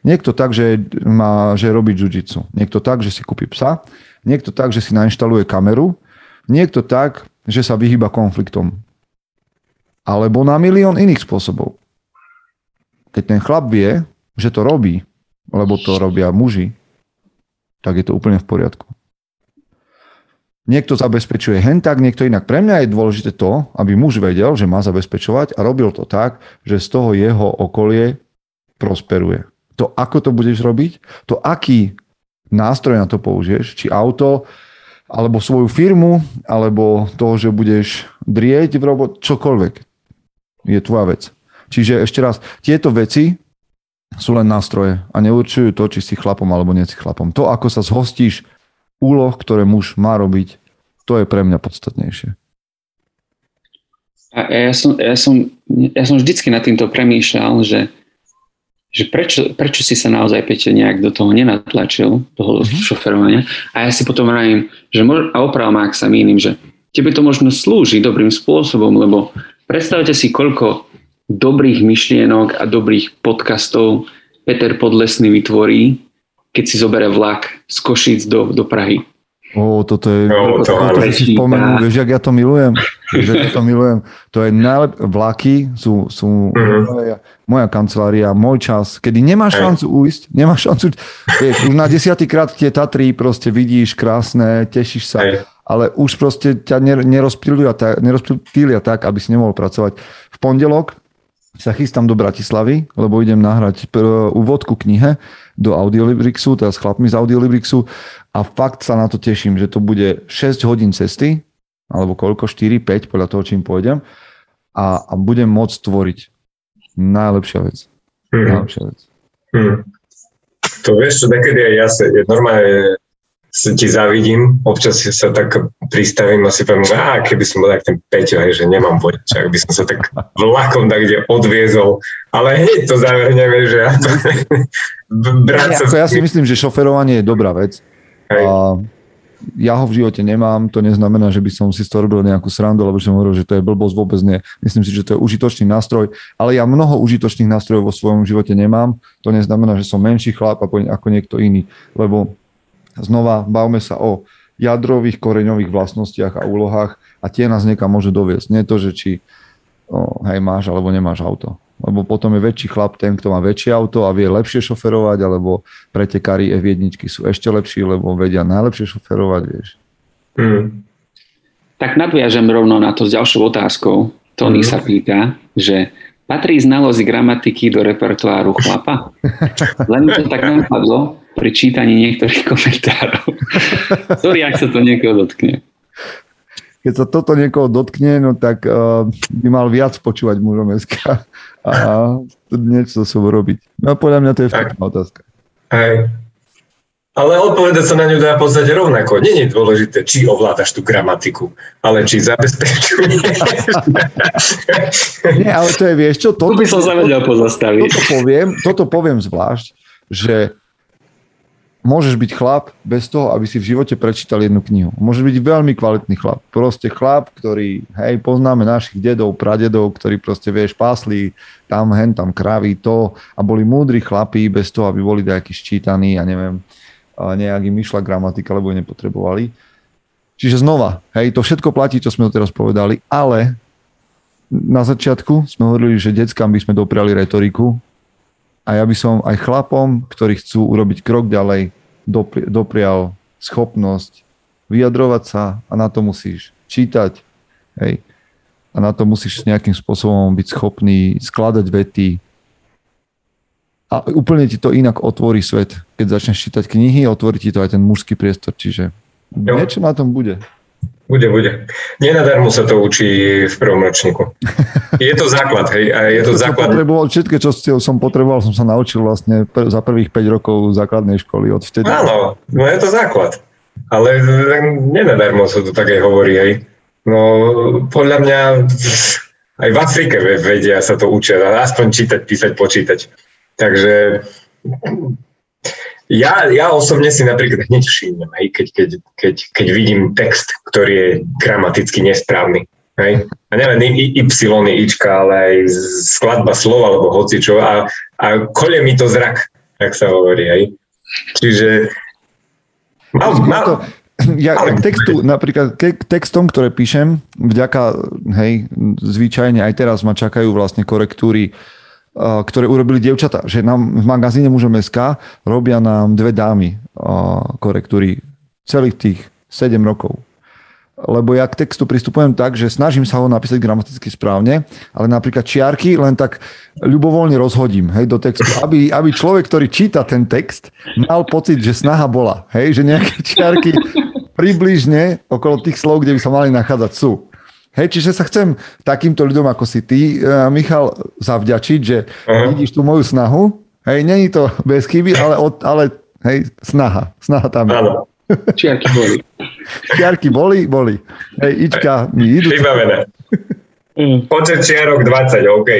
Niekto tak, že, má, že robí jiu Niekto tak, že si kúpi psa. Niekto tak, že si nainštaluje kameru. Niekto tak, že sa vyhýba konfliktom. Alebo na milión iných spôsobov. Keď ten chlap vie, že to robí, lebo to robia muži, tak je to úplne v poriadku niekto zabezpečuje hen tak, niekto inak. Pre mňa je dôležité to, aby muž vedel, že má zabezpečovať a robil to tak, že z toho jeho okolie prosperuje. To, ako to budeš robiť, to, aký nástroj na to použiješ, či auto, alebo svoju firmu, alebo to, že budeš drieť v robot, čokoľvek. Je tvoja vec. Čiže ešte raz, tieto veci sú len nástroje a neurčujú to, či si chlapom alebo nie si chlapom. To, ako sa zhostíš úloh, ktoré muž má robiť, to je pre mňa podstatnejšie. A ja som, ja som, ja som vždycky nad týmto premýšľal, že, že prečo, prečo si sa naozaj Peťo nejak do toho nenatlačil, toho mm-hmm. šoferovania. A ja si potom vravím, že mož, a opravom, ak sa mýlim, že tebe to možno slúži dobrým spôsobom, lebo predstavte si, koľko dobrých myšlienok a dobrých podcastov Peter Podlesný vytvorí, keď si zoberie vlak z Košíc do, do Prahy. O, toto je, no, to, to, to si spomenul, vieš, jak ja to milujem, že to milujem. To je najlep, vlaky sú, sú uh-huh. moja, kancelária, môj čas, kedy nemáš šancu ujsť, nemáš šancu, vieš, už na desiatý krát tie Tatry proste vidíš krásne, tešíš sa, Hej. ale už proste ťa nerozptýlia tak, nerozptýlia tak, aby si nemohol pracovať. V pondelok sa chystám do Bratislavy, lebo idem nahrať úvodku knihe do Audiolibrixu, teda s chlapmi z Audiolibrixu a fakt sa na to teším, že to bude 6 hodín cesty, alebo koľko, 4, 5, podľa toho, čím pôjdem a, a budem môcť tvoriť. Najlepšia vec. Mm. Najlepšia vec. Mm. To vieš, čo niekedy aj ja sa, normálne ti závidím, občas sa tak pristavím a si poviem, a keby som bol tak ten Peťo, hej, že nemám vodičák, by som sa tak vlakom tak kde odviezol, ale hej, to zavrhneme, že ja to... ja, ja si myslím, že šoferovanie je dobrá vec. A ja ho v živote nemám, to neznamená, že by som si z toho robil nejakú srandu, lebo som hovoril, že to je blbosť vôbec nie. Myslím si, že to je užitočný nástroj, ale ja mnoho užitočných nástrojov vo svojom živote nemám. To neznamená, že som menší chlap ako niekto iný, lebo Znova bavme sa o jadrových koreňových vlastnostiach a úlohách a tie nás niekam môže doviesť. Nie to, že či o, hej, máš alebo nemáš auto. Lebo potom je väčší chlap ten, kto má väčšie auto a vie lepšie šoferovať, alebo pretekári F1 sú ešte lepší, lebo vedia najlepšie šoferovať, vieš. Hmm. Tak nadviažem rovno na to s ďalšou otázkou. Tony hmm. sa pýta, že patrí znalosť gramatiky do repertoáru chlapa? Len to tak napadlo, pri čítaní niektorých komentárov. Sorry, ak sa to niekoho dotkne. Keď sa toto niekoho dotkne, no tak uh, by mal viac počúvať mužom SK a niečo so robiť. No podľa mňa to je vtipná otázka. Hej. Ale odpovedať sa na ňu dá v podstate rovnako. Nie je dôležité, či ovládaš tú gramatiku, ale či zabezpečuješ. Nie, ale to je, vieš čo? Toto, tu by som sa vedel pozastaviť. Toto poviem, toto poviem zvlášť, že môžeš byť chlap bez toho, aby si v živote prečítal jednu knihu. Môžeš byť veľmi kvalitný chlap. Proste chlap, ktorý, hej, poznáme našich dedov, pradedov, ktorí proste, vieš, pásli tam, hen, tam kravy, to a boli múdri chlapí bez toho, aby boli nejakí ščítaní, ja neviem, nejak im išla gramatika, lebo ju nepotrebovali. Čiže znova, hej, to všetko platí, čo sme teraz povedali, ale na začiatku sme hovorili, že deckám by sme dopriali retoriku, a ja by som aj chlapom, ktorí chcú urobiť krok ďalej, dopri, doprial schopnosť vyjadrovať sa a na to musíš čítať, hej, a na to musíš nejakým spôsobom byť schopný skladať vety a úplne ti to inak otvorí svet. Keď začneš čítať knihy, otvorí ti to aj ten mužský priestor, čiže jo. niečo na tom bude. Bude, bude. Nenadarmo sa to učí v prvom ročníku. Je to základ, hej, a je to základ. Potreboval, všetko, čo som potreboval, som sa naučil vlastne za prvých 5 rokov základnej školy od vtedy. Áno, no je to základ. Ale nenadarmo sa to tak aj hovorí, hej. No, podľa mňa aj v Afrike vedia sa to učia, aspoň čítať, písať, počítať. Takže ja, ja osobne si napríklad hneď všimnem, hej, keď, keď, keď, keď vidím text, ktorý je gramaticky nesprávny. Hej? A nielen y, ička, ale aj skladba slova, alebo hocičo. A, a kole mi to zrak, tak sa hovorí. Hej? Čiže... Mal, mal, ja textu, napríklad ke, textom, ktoré píšem, vďaka, hej, zvyčajne aj teraz ma čakajú vlastne korektúry ktoré urobili dievčatá. Že nám v magazíne Mužom SK robia nám dve dámy korektúry celých tých 7 rokov. lebo ja k textu pristupujem tak, že snažím sa ho napísať gramaticky správne, ale napríklad čiarky len tak ľubovoľne rozhodím hej, do textu, aby, aby človek, ktorý číta ten text, mal pocit, že snaha bola. Hej, že nejaké čiarky približne okolo tých slov, kde by sa mali nachádzať sú. Hej, čiže sa chcem takýmto ľuďom ako si ty, uh, Michal, zavďačiť, že uh-huh. vidíš tú moju snahu. Hej, není to bez chyby, ale, od, ale hej, snaha. Snaha tam je. Áno. Čiarky boli. Čiarky boli, boli. Hej, Ička, mi idú. Vybavené. Mm. Počet čiarok 20, OK.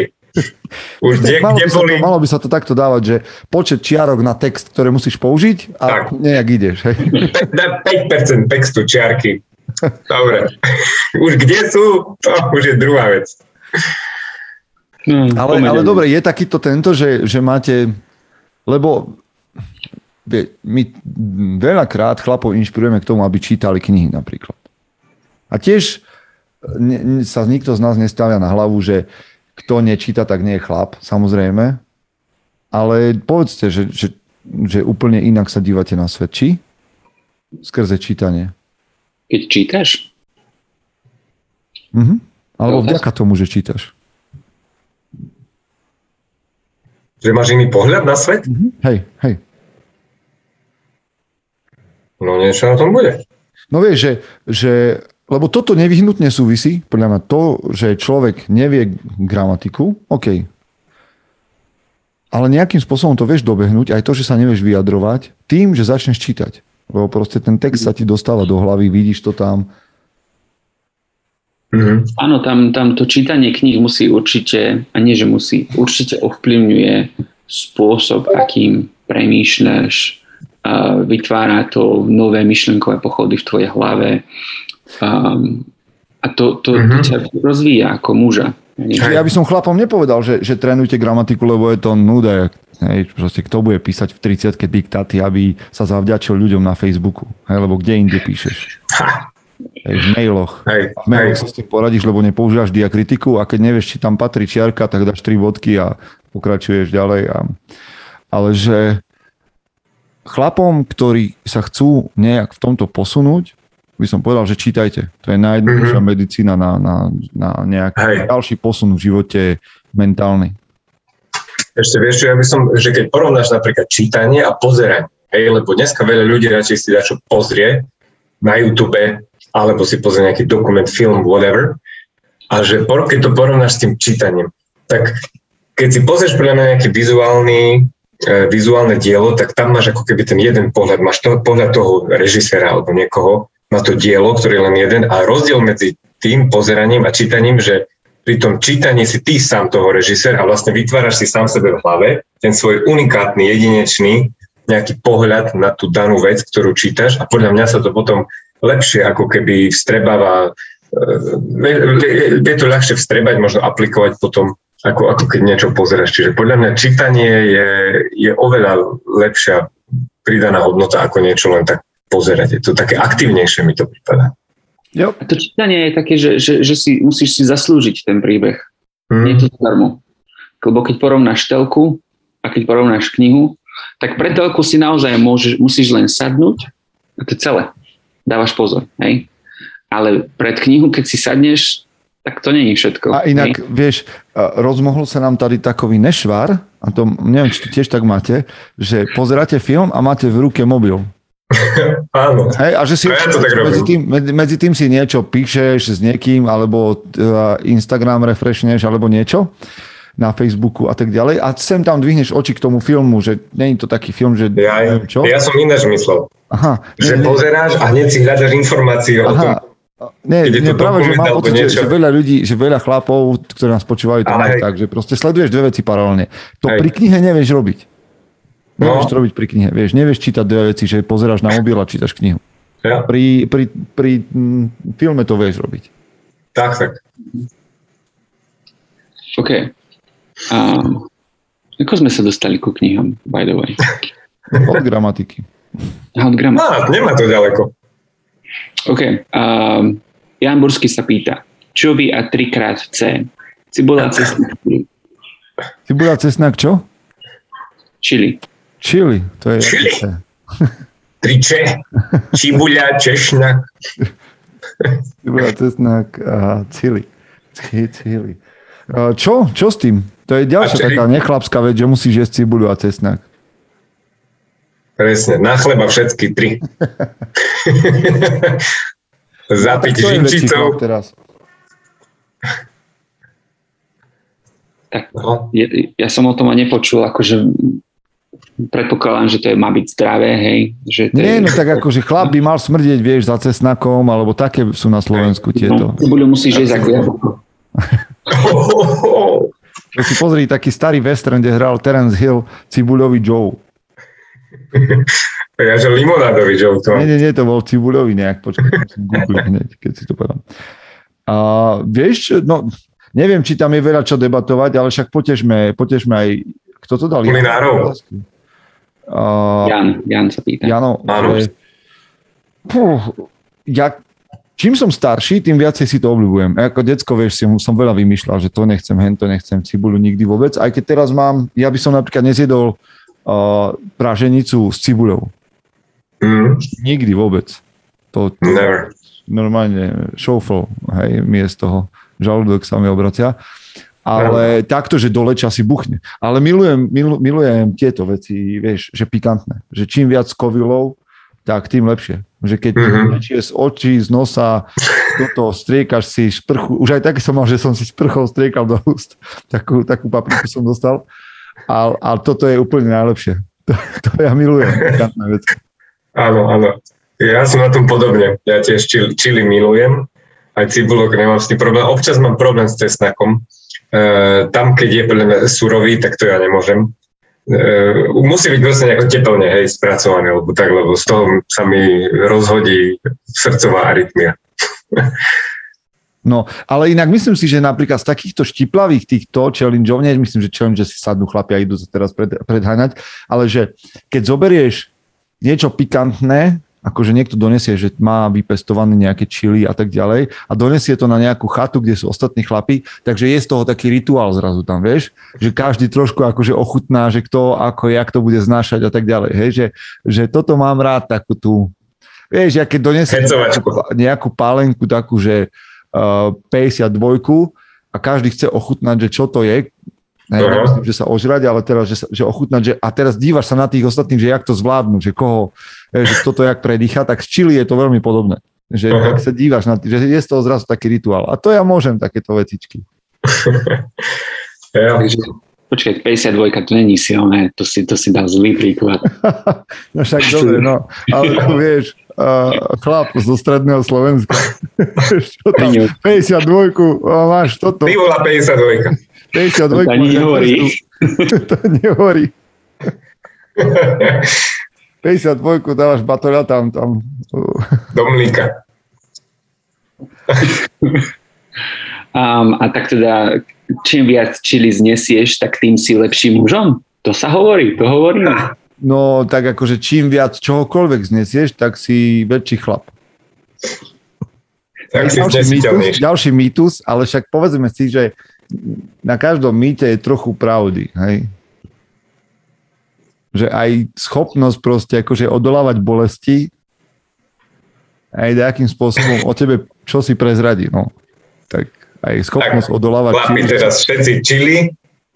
Už kde, malo, kde by boli... to, malo by sa to takto dávať, že počet čiarok na text, ktoré musíš použiť a tak. nejak ideš. Hej. 5% textu čiarky. Dobre. Už kde sú, to už je druhá vec. Hmm, ale, ale dobre, je takýto tento, že, že máte, lebo my veľakrát chlapov inšpirujeme k tomu, aby čítali knihy napríklad. A tiež ne, sa nikto z nás nestavia na hlavu, že kto nečíta, tak nie je chlap, samozrejme. Ale povedzte, že, že, že úplne inak sa dívate na svet. Či? Skrze čítanie. Keď čítaš? Mhm. Alebo vďaka tomu, že čítaš. Že máš iný pohľad na svet? Mhm. Hej, hej. No niečo na tom bude. No vieš, že, že lebo toto nevyhnutne súvisí, podľa mňa to, že človek nevie gramatiku, OK. Ale nejakým spôsobom to vieš dobehnúť, aj to, že sa nevieš vyjadrovať, tým, že začneš čítať. Lebo proste ten text sa ti dostáva do hlavy, vidíš to tam. Mm-hmm. Áno, tam, tam to čítanie kníh musí určite, a nie že musí, určite ovplyvňuje spôsob, akým premýšľaš, vytvára to nové myšlenkové pochody v tvojej hlave um, a to, to, mm-hmm. to ťa rozvíja ako muža. Ja by som chlapom nepovedal, že, že trénujte gramatiku, lebo je to nuda. Hej, proste kto bude písať v 30 diktáty, aby sa zavďačil ľuďom na Facebooku? Hej, lebo kde inde píšeš? Hej, v mailoch. Hej, v mailoch hej. sa s tým poradíš, lebo nepoužívaš diakritiku a keď nevieš, či tam patrí čiarka, tak dáš tri bodky a pokračuješ ďalej. A... Ale že chlapom, ktorí sa chcú nejak v tomto posunúť, by som povedal, že čítajte. To je najjednoduchšia mm-hmm. medicína na, na, na nejaký Hej. ďalší posun v živote mentálny. Ešte vieš, ja by som, že keď porovnáš napríklad čítanie a pozeranie, hej, lebo dneska veľa ľudí radšej si dačo pozrie na YouTube, alebo si pozrie nejaký dokument, film, whatever, a že keď to porovnáš s tým čítaním, tak keď si pozrieš pre mňa nejaký vizuálny E, vizuálne dielo, tak tam máš ako keby ten jeden pohľad, máš to, pohľad toho režiséra alebo niekoho na to dielo, ktorý je len jeden a rozdiel medzi tým pozeraním a čítaním, že pri tom čítaní si ty sám toho režisér a vlastne vytváraš si sám sebe v hlave ten svoj unikátny, jedinečný nejaký pohľad na tú danú vec, ktorú čítaš a podľa mňa sa to potom lepšie ako keby vstrebáva, e, vie to ľahšie vstrebať, možno aplikovať potom ako, ako keď niečo pozeráš. Čiže podľa mňa čítanie je, je oveľa lepšia pridaná hodnota ako niečo len tak pozerať. Je to také aktívnejšie mi to prípada. Jo. To čítanie je také, že, že, že si musíš si zaslúžiť ten príbeh. Mm. Nie je to zadarmo. Lebo keď porovnáš telku a keď porovnáš knihu, tak pre telku si naozaj môžeš, musíš len sadnúť a to je celé. Dávaš pozor. Hej? Ale pred knihu, keď si sadneš, tak to není všetko. A inak, hej? vieš, rozmohol sa nám tady takový nešvar, a to neviem, či to tiež tak máte, že pozeráte film a máte v ruke mobil. Áno. Hej, a že si ja medzi, tým, medzi, medzi tým si niečo píšeš s niekým, alebo uh, Instagram refreshneš, alebo niečo na Facebooku a tak ďalej a sem tam dvihneš oči k tomu filmu, že je to taký film, že ja, neviem čo. Ja som ináč myslel. Aha. Že nie, pozeráš a hneď si hľadaš informácie o tom, nie, nie práve, že mám pocit, že, že, veľa ľudí, že veľa chlapov, ktorí nás počúvajú, to majú tak, že proste sleduješ dve veci paralelne. To Aj. pri knihe nevieš robiť. Nevieš no. to robiť pri knihe. Vieš, nevieš čítať dve veci, že pozeráš na mobil a čítaš knihu. Ja. Pri, pri, pri m, mm, filme to vieš robiť. Tak, tak. OK. Um, ako sme sa dostali ku knihom, by the way? Od gramatiky. Od gramatiky. Á, nemá to ďaleko. OK. Um, Jan Bursky sa pýta, čo vy a trikrát C? Cibula, cesnak. Cibula, cesnak, čo? Čili. Čili, to je... Čili. Triče, čibuľa, češnak. Cibula, cesnak a cili. Cili. Čo? Čo s tým? To je ďalšia taká nechlapská vec, že musíš jesť cibuľu a cesnak. Presne, na chleba všetky tri. Zapiť žinčicou. Teraz. Tak no. ja, ja som o tom ani nepočul, akože predpokladám, že to je, má byť zdravé, hej. Že to Nie, je... no tak akože chlap by mal smrdieť, vieš, za cesnakom, alebo také sú na Slovensku tieto. No, cibuľu musíš jesť ako. To si pozri taký starý western, kde hral Terence Hill, Cibuľový Joe. Ja, že limonádový Joe to. Nie, nie, nie, to bol cibuľový nejak, počkaj, hneď, keď si to povedal. A vieš, no, neviem, či tam je veľa čo debatovať, ale však potežme, potežme aj, kto to dal? Kulinárov. Uh, Jan, Jan sa pýta. Jano, že, puh, ja, čím som starší, tým viacej si to obľúbujem. Ja ako decko, vieš, si, som veľa vymýšľal, že to nechcem, hen to nechcem, cibulu nikdy vôbec. Aj keď teraz mám, ja by som napríklad nezjedol uh, praženicu s cibuľou. Mm. Nikdy vôbec. To, to Never. normálne šoufol, hej, mi je z toho žalúdok sa mi obracia. Ale no. takto, že do leča si buchne. Ale milujem, milu, milujem tieto veci, vieš, že pikantné. Že čím viac kovilov, tak tým lepšie. Že keď mm-hmm. z očí, z nosa, toto striekaš si šprchu, už aj také som mal, že som si sprchou striekal do úst. Takú, takú papriku som dostal. Ale, ale toto je úplne najlepšie. To, to ja milujem. Áno, áno. Ja som na tom podobne. Ja tiež čili, čili milujem. Aj cibulok nemám s tým problém. Občas mám problém s cesnakom tam, keď je podľa mňa surový, tak to ja nemôžem. Uh, musí byť vlastne nejako teplne hej, spracovaný, lebo tak, lebo z toho sa mi rozhodí srdcová arytmia. No, ale inak myslím si, že napríklad z takýchto štiplavých týchto challengeov, nie myslím, že challenge si sadnú chlapia idú sa teraz pred, predháňať, ale že keď zoberieš niečo pikantné, akože niekto donesie, že má vypestované nejaké čili a tak ďalej a donesie to na nejakú chatu, kde sú ostatní chlapi, takže je z toho taký rituál zrazu tam, vieš, že každý trošku akože ochutná, že kto, ako, jak to bude znášať a tak ďalej, hej, že, že toto mám rád, takú tú, vieš, ja keď donesie nejakú, nejakú pálenku takú, že uh, 52 a každý chce ochutnať, že čo to je, Ne, uh-huh. nemyslím, že sa ožrať, ale teraz, že, sa, že ochutnať, že, a teraz dívaš sa na tých ostatných, že jak to zvládnu, že koho, že kto to jak predýcha, tak z čili je to veľmi podobné. Že uh-huh. ak sa dívaš na tých, že je z toho zrazu taký rituál. A to ja môžem, takéto vecičky. ja. počkaj, 52 to není silné, to si, to si dal zlý príklad. no však dobre, no, ale tu vieš, uh, chlap zo stredného Slovenska. 52 máš toto. Ty volá 52. 52 to nehovorí. to nehovorí. 52 dávaš batoľa tam. tam. Do mlíka. um, a tak teda, čím viac čili znesieš, tak tým si lepším mužom? To sa hovorí, to hovoríme. No, tak akože čím viac čohokoľvek znesieš, tak si väčší chlap. Tak si ďalší, mýtus, ďalší mýtus, ale však povedzme si, že na každom mýte je trochu pravdy, hej? Že aj schopnosť proste akože odolávať bolesti aj nejakým spôsobom o tebe čo si prezradí, no. Tak aj schopnosť tak, odolávať... Chlapi teraz všetci čili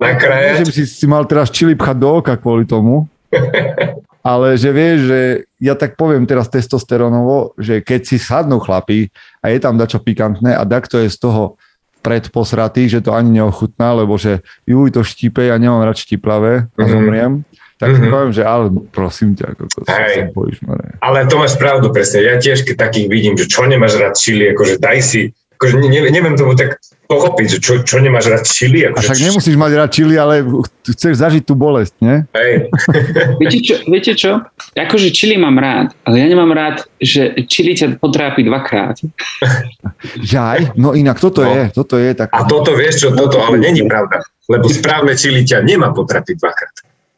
na kraje. Že by si, si mal teraz čili pchať do oka kvôli tomu, ale že vieš, že ja tak poviem teraz testosterónovo, že keď si sadnú chlapí a je tam dačo pikantné a to je z toho predposratý, že to ani neochutná, lebo že ju to štípe, ja nemám rád štiplavé a mhm. zomriem. Mm-hmm. Tak mm-hmm. poviem, že ale prosím ťa, ako to sa bojíš. Ale to máš pravdu presne. Ja tiež keď takých vidím, že čo nemáš rád čili, akože daj si akože ne, neviem tomu tak pochopiť, že čo, čo nemáš rád čili. Akože, a však nemusíš mať rád čili, ale chceš zažiť tú bolesť, nie? Hej. viete, čo, viete čo? Akože čili mám rád, ale ja nemám rád, že čili ťa potrápi dvakrát. Žaj, no inak toto no. je, toto je tak. A toto vieš čo, toto ale není pravda, lebo správne čili ťa nemá potrapiť dvakrát.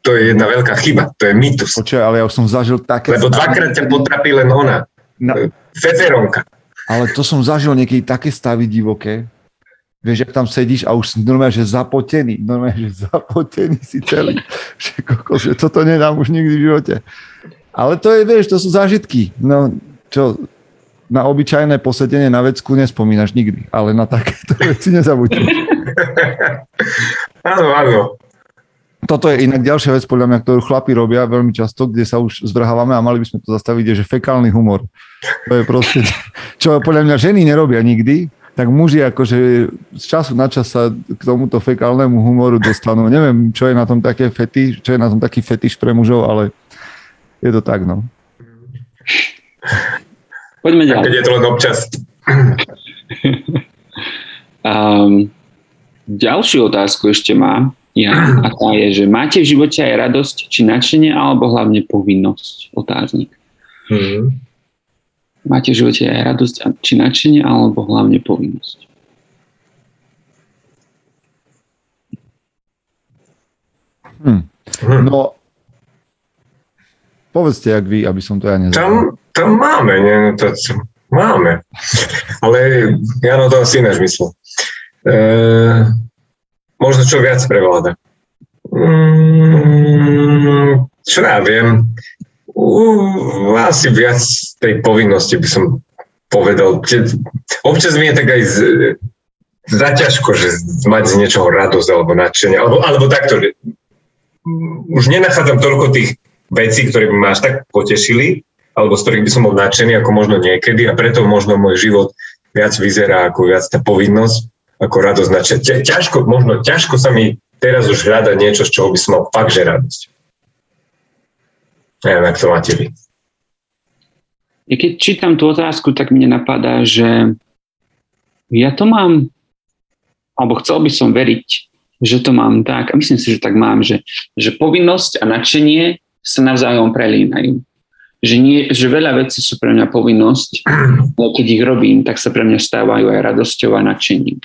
To je jedna veľká chyba, to je mýtus. Počuaj, ale ja už som zažil také... Lebo dvakrát ťa potrapí len ona. Na... Feferonka. Ale to som zažil niekedy také stavy divoké, Vieš, ak tam sedíš a už normálne, že zapotený, normálne, že zapotený si celý. Že, koko, že toto nedám už nikdy v živote. Ale to je, vieš, to sú zážitky. No, čo, na obyčajné posedenie na vecku nespomínaš nikdy, ale na takéto veci nezabudneš. áno, áno. Toto je inak ďalšia vec, podľa mňa, ktorú chlapi robia veľmi často, kde sa už zvrhávame a mali by sme to zastaviť, je, že fekálny humor. To je proste, čo podľa mňa ženy nerobia nikdy, tak muži akože z času na čas sa k tomuto fekálnemu humoru dostanú. Neviem, čo je na tom také fetiš, čo je na tom taký fetiš pre mužov, ale je to tak, no. Poďme ďalej. Keď je to len občas. um, ďalšiu otázku ešte mám. Ja, a tá je, že máte v živote aj radosť, či nadšenie, alebo hlavne povinnosť? Otáznik. Hmm. Máte v živote aj radosť, či nadšenie, alebo hlavne povinnosť? Hmm. No, povedzte, jak vy, aby som to ja nezabal. Tam, tam máme, nie? No to, máme. Ale ja no to asi ináč myslím. E, možno čo viac prevláda. Mm, čo ja viem, uh, asi viac tej povinnosti by som povedal. Občas mi je tak aj z, zaťažko, že mať z niečoho radosť alebo nadšenie, alebo, alebo takto, už nenachádzam toľko tých vecí, ktoré by ma až tak potešili, alebo z ktorých by som bol nadšený ako možno niekedy a preto možno môj život viac vyzerá ako viac tá povinnosť, ako radosť na ťažko, možno ťažko sa mi teraz už hľadať niečo, z čoho by som mal fakt, že radosť. Neviem, ak to máte vy. Ja keď čítam tú otázku, tak mne napadá, že ja to mám, alebo chcel by som veriť, že to mám tak, a myslím si, že tak mám, že, že povinnosť a nadšenie sa navzájom prelínajú. Že, nie, že veľa vecí sú pre mňa povinnosť, ale keď ich robím, tak sa pre mňa stávajú aj radosťou a nadšením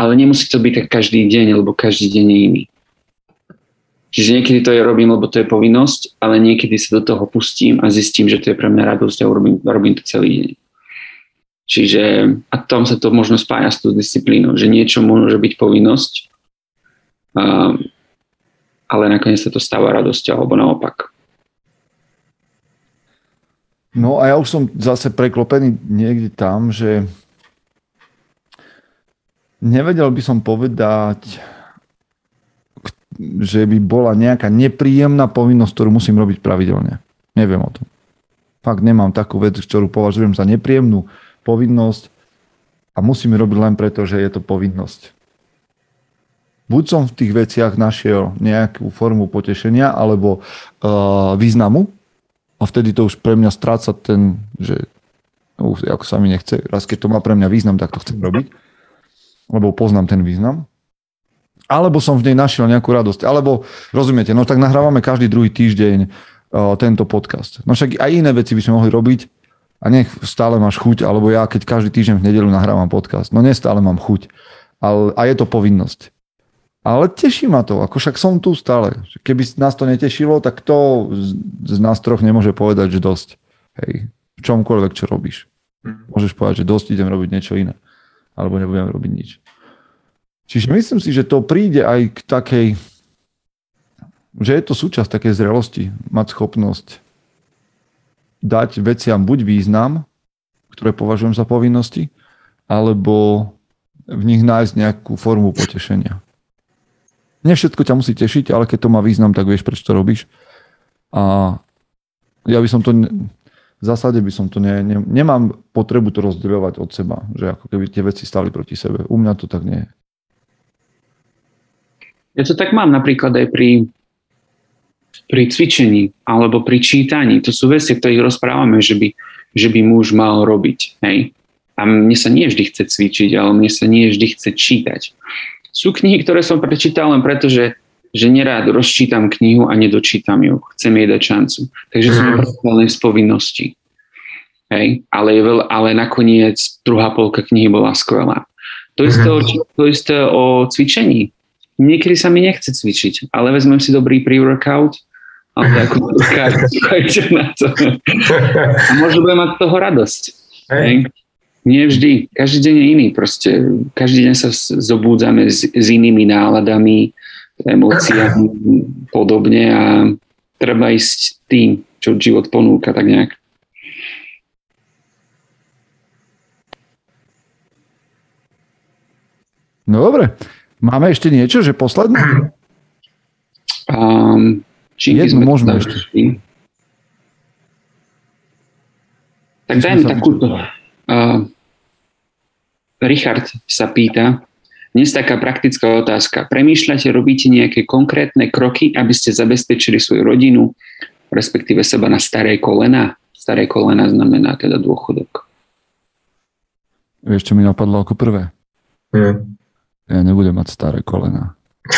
ale nemusí to byť tak každý deň, lebo každý deň je iný. Čiže niekedy to je robím, lebo to je povinnosť, ale niekedy sa do toho pustím a zistím, že to je pre mňa radosť a robím, robím to celý deň. Čiže a tom sa to možno spája s tou disciplínou, že niečo môže byť povinnosť, a, ale nakoniec sa to stáva radosťou, alebo naopak. No a ja už som zase preklopený niekde tam, že Nevedel by som povedať, že by bola nejaká nepríjemná povinnosť, ktorú musím robiť pravidelne. Neviem o tom. Fakt nemám takú vec, ktorú považujem za nepríjemnú povinnosť a musím robiť len preto, že je to povinnosť. Buď som v tých veciach našiel nejakú formu potešenia alebo uh, významu a vtedy to už pre mňa stráca ten, že uh, ako sa mi nechce, raz keď to má pre mňa význam, tak to chcem robiť lebo poznám ten význam. Alebo som v nej našiel nejakú radosť. Alebo, rozumiete, no tak nahrávame každý druhý týždeň uh, tento podcast. No však aj iné veci by sme mohli robiť a nech stále máš chuť, alebo ja keď každý týždeň v nedelu nahrávam podcast. No nestále mám chuť. Ale, a je to povinnosť. Ale teší ma to, ako však som tu stále. Keby nás to netešilo, tak to z, z nás troch nemôže povedať, že dosť. Hej, v čomkoľvek, čo robíš. Mhm. Môžeš povedať, že dosť idem robiť niečo iné alebo nebudem robiť nič. Čiže myslím si, že to príde aj k takej, že je to súčasť takej zrelosti, mať schopnosť dať veciam buď význam, ktoré považujem za povinnosti, alebo v nich nájsť nejakú formu potešenia. Nie všetko ťa musí tešiť, ale keď to má význam, tak vieš, prečo to robíš. A ja by som to v zásade by som to ne, ne, nemám potrebu to rozdeľovať od seba, že ako keby tie veci stali proti sebe. U mňa to tak nie je. Ja to tak mám napríklad aj pri, pri cvičení alebo pri čítaní. To sú veci, o ktorých rozprávame, že by, že by muž mal robiť. Hej? A mne sa nie vždy chce cvičiť, ale mne sa nie vždy chce čítať. Sú knihy, ktoré som prečítal len preto, že že nerád rozčítam knihu a nedočítam ju. Chcem jej dať šancu. Takže som mm. z povinnosti. Hej? Ale, je veľ, ale nakoniec druhá polka knihy bola skvelá. To isté, mm. o, to isté o cvičení. Niekedy sa mi nechce cvičiť, ale vezmem si dobrý pre-workout a takú na to. A možno budem mať toho radosť. Hej? Nie vždy. Každý deň je iný. Proste každý deň sa zobúdzame s, s inými náladami, emóciám podobne a treba ísť tým, čo život ponúka tak nejak. No dobre. Máme ešte niečo, že posledné? Um, či Jednu sme môžeme ešte. Tak dajme takúto. Uh, Richard sa pýta, dnes taká praktická otázka. Premýšľate, robíte nejaké konkrétne kroky, aby ste zabezpečili svoju rodinu, respektíve seba na staré kolena? Staré kolena znamená teda dôchodok. Vieš, čo mi napadlo ako prvé? Hm. Ja nebudem mať staré kolena.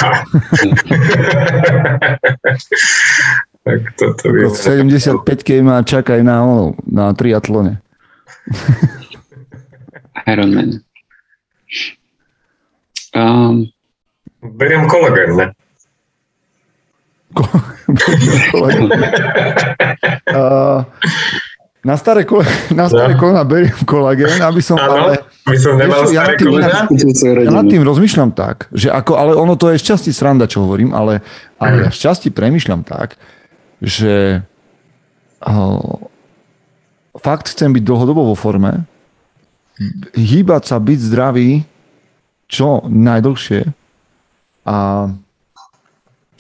tak toto by... 75 keď ma čakaj na, ono, na triatlone. Ironman. Um, Beriem kolagén, ne? uh, na staré, kole, na staré No. kolena beriem kolagén, aby som... Áno, ale, by som nemal ja staré tým kolena. ja nad tým rozmýšľam tak, že ako, ale ono to je z časti sranda, čo hovorím, ale, ale ja z časti premýšľam tak, že uh, fakt chcem byť dlhodobo vo forme, hýbať sa, byť zdravý čo najdlhšie a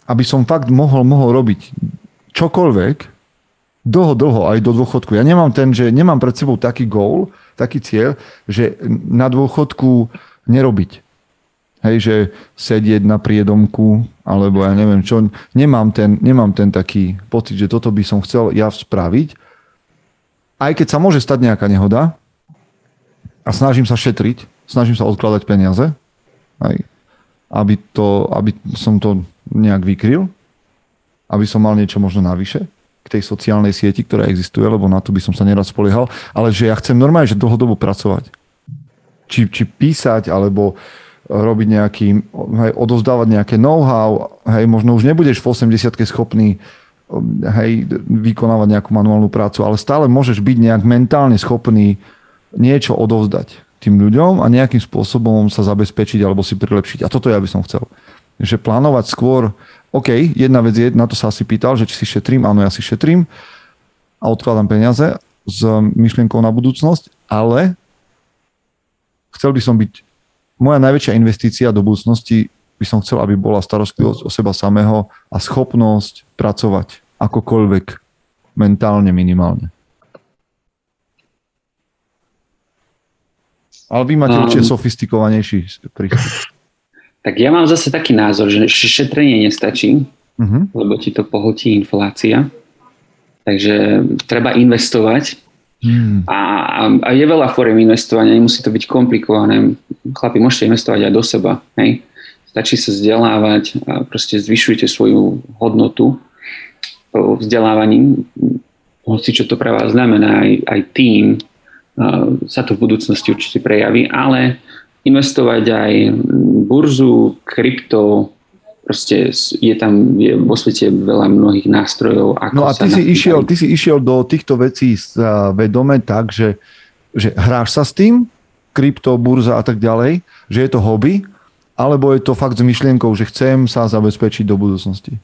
aby som fakt mohol, mohol robiť čokoľvek dlho, dlho aj do dôchodku. Ja nemám ten, že nemám pred sebou taký goal, taký cieľ, že na dôchodku nerobiť. Hej, že sedieť na priedomku, alebo ja neviem čo. Nemám ten, nemám ten taký pocit, že toto by som chcel ja spraviť. Aj keď sa môže stať nejaká nehoda a snažím sa šetriť, snažím sa odkladať peniaze, aj, aby, to, aby som to nejak vykryl, aby som mal niečo možno navyše k tej sociálnej sieti, ktorá existuje, lebo na to by som sa neraz spoliehal, ale že ja chcem normálne, že dlhodobo pracovať. Či, či písať, alebo robiť nejaký, hej, odovzdávať nejaké know-how, hej, možno už nebudeš v 80 schopný hej, vykonávať nejakú manuálnu prácu, ale stále môžeš byť nejak mentálne schopný niečo odovzdať tým ľuďom a nejakým spôsobom sa zabezpečiť alebo si prilepšiť. A toto ja by som chcel. Že plánovať skôr, OK, jedna vec je, na to sa asi pýtal, že či si šetrím, áno, ja si šetrím a odkladám peniaze s myšlienkou na budúcnosť, ale chcel by som byť, moja najväčšia investícia do budúcnosti by som chcel, aby bola starostlivosť o seba samého a schopnosť pracovať akokoľvek mentálne minimálne. Ale vy máte Um, určite sofistikovanejší prístup. tak ja mám zase taký názor, že šetrenie nestačí, Uh-huh. lebo ti to pohltí inflácia. Takže treba investovať Hmm. a, a, je veľa fóriem investovania, nemusí to byť komplikované. Chlapi, môžete investovať aj do seba. Hej? Stačí sa vzdelávať a proste zvyšujte svoju hodnotu vzdelávaním. Hoci čo to pre vás znamená, aj, aj tým sa to v budúcnosti určite prejaví, ale investovať aj burzu, krypto, proste je tam je vo svete veľa mnohých nástrojov. Ako No a ty si, išiel, ty si išiel do týchto vecí sa vedome tak, že, že hráš sa s tým, krypto, burza a tak ďalej, že je to hobby, alebo je to fakt s myšlienkou, že chcem sa zabezpečiť do budúcnosti?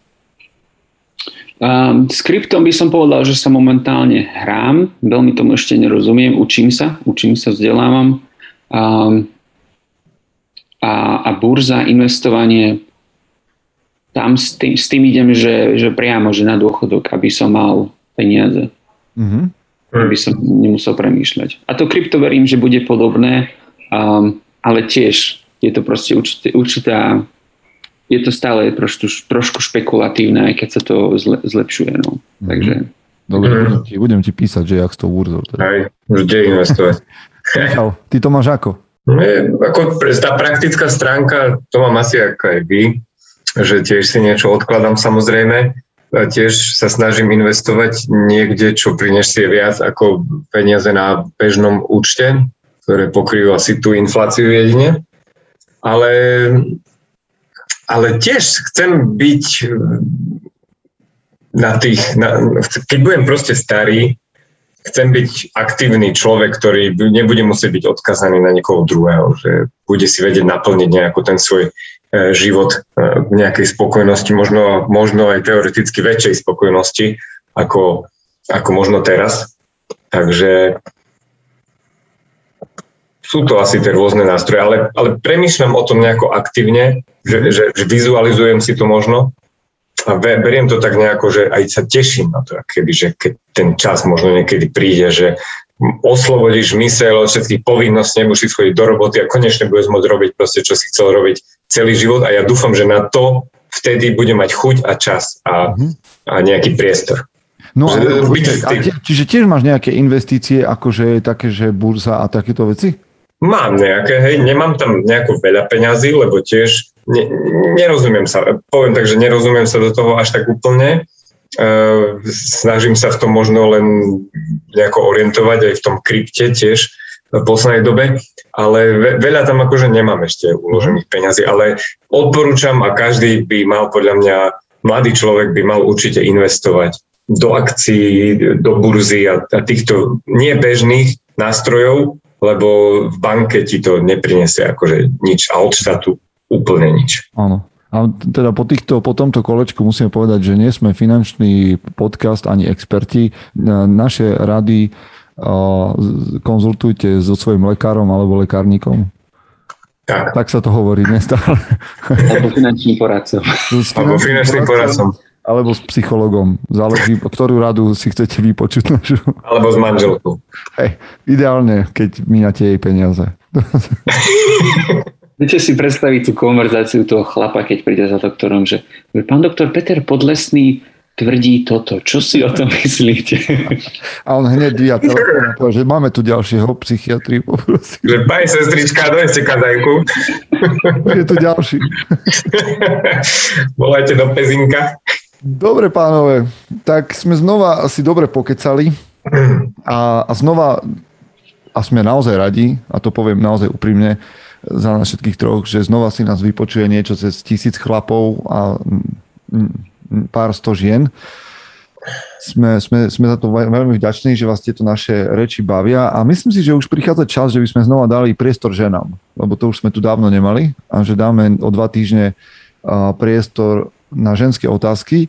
Um, s kryptom by som povedal, že sa momentálne hrám, veľmi tomu ešte nerozumiem, učím sa, učím sa, vzdelávam. Um, a, a burza, investovanie, tam s tým, s tým idem, že, že priamo, že na dôchodok, aby som mal peniaze, Uh-huh. aby som nemusel premýšľať. A to krypto verím, že bude podobné, um, ale tiež je to proste určité, určitá je to stále trošku, trošku špekulatívne, aj keď sa to zle, zlepšuje. No. Mhm. Takže Dobre, Mhm. budem ti, budem ti písať, že jak s tou burzou. Teda. Aj, už kde investovať. Michal, ty to máš ako? Nie, ako tá praktická stránka, to mám asi ako aj vy, že tiež si niečo odkladám samozrejme. A tiež sa snažím investovať niekde, čo prinesie viac ako peniaze na bežnom účte, ktoré pokryjú asi tú infláciu jedine. Ale, ale tiež chcem byť na tých, na, keď budem proste starý, chcem byť aktívny človek, ktorý nebude musieť byť odkazaný na niekoho druhého, že bude si vedieť naplniť nejakú ten svoj e, život e, v nejakej spokojnosti, možno, možno aj teoreticky väčšej spokojnosti ako, ako možno teraz. Takže sú to asi tie rôzne nástroje, ale, ale premýšľam o tom nejako aktívne, že, že, že vizualizujem si to možno a beriem to tak nejako, že aj sa teším na to, keby, že keď ten čas možno niekedy príde, že oslobodíš mysel od všetkých povinností, nebudeš chodiť do roboty a konečne budeš môcť robiť proste, čo si chcel robiť celý život a ja dúfam, že na to vtedy bude mať chuť a čas a, mm-hmm. a nejaký priestor. No, že, a, a, čiže tiež máš nejaké investície, akože také, že burza a takéto veci? Mám nejaké, hej, nemám tam nejako veľa peňazí, lebo tiež ne, nerozumiem sa, poviem tak, že nerozumiem sa do toho až tak úplne. Uh, snažím sa v tom možno len nejako orientovať aj v tom krypte tiež v poslednej dobe, ale ve, veľa tam akože nemám ešte uložených peňazí, ale odporúčam a každý by mal podľa mňa, mladý človek by mal určite investovať do akcií, do burzy a, a týchto nebežných nástrojov, lebo v banke ti to neprinesie akože nič a od štátu úplne nič. Áno. A teda po, týchto, po tomto kolečku musíme povedať, že nie sme finančný podcast ani experti. Naše rady konzultujte so svojím lekárom alebo lekárnikom. Tak. tak sa to hovorí nestále. Alebo finančným poradcom. Alebo finančným poradcom alebo s psychologom. Záleží, ktorú radu si chcete vypočuť našu. Alebo s manželkou. Hej, ideálne, keď míňate jej peniaze. Viete si predstaviť tú konverzáciu toho chlapa, keď príde za doktorom, že pán doktor Peter Podlesný tvrdí toto. Čo si o tom myslíte? A on hneď dvíja telefón a povie, že máme tu ďalšieho psychiatri. Poprosím. Že pani sestrička, dojste kazajku. Je tu ďalší. Volajte do Pezinka. Dobre pánové, tak sme znova asi dobre pokecali a, a znova a sme naozaj radi, a to poviem naozaj úprimne za nás všetkých troch, že znova si nás vypočuje niečo cez tisíc chlapov a pár sto žien. Sme, sme, sme za to veľmi vďační, že vás tieto naše reči bavia a myslím si, že už prichádza čas, že by sme znova dali priestor ženám, lebo to už sme tu dávno nemali a že dáme o dva týždne priestor na ženské otázky.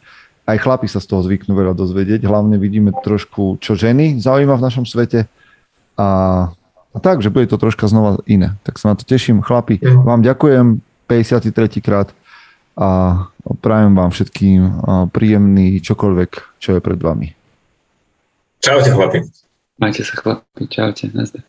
Aj chlapi sa z toho zvyknú veľa dozvedieť. Hlavne vidíme trošku, čo ženy zaujíma v našom svete. A, a tak, že bude to troška znova iné. Tak sa na to teším. Chlapi, mhm. vám ďakujem 53. krát a prajem vám všetkým príjemný čokoľvek, čo je pred vami. Čaute chlapi. Majte sa chlapi. Čaute. Nazdar.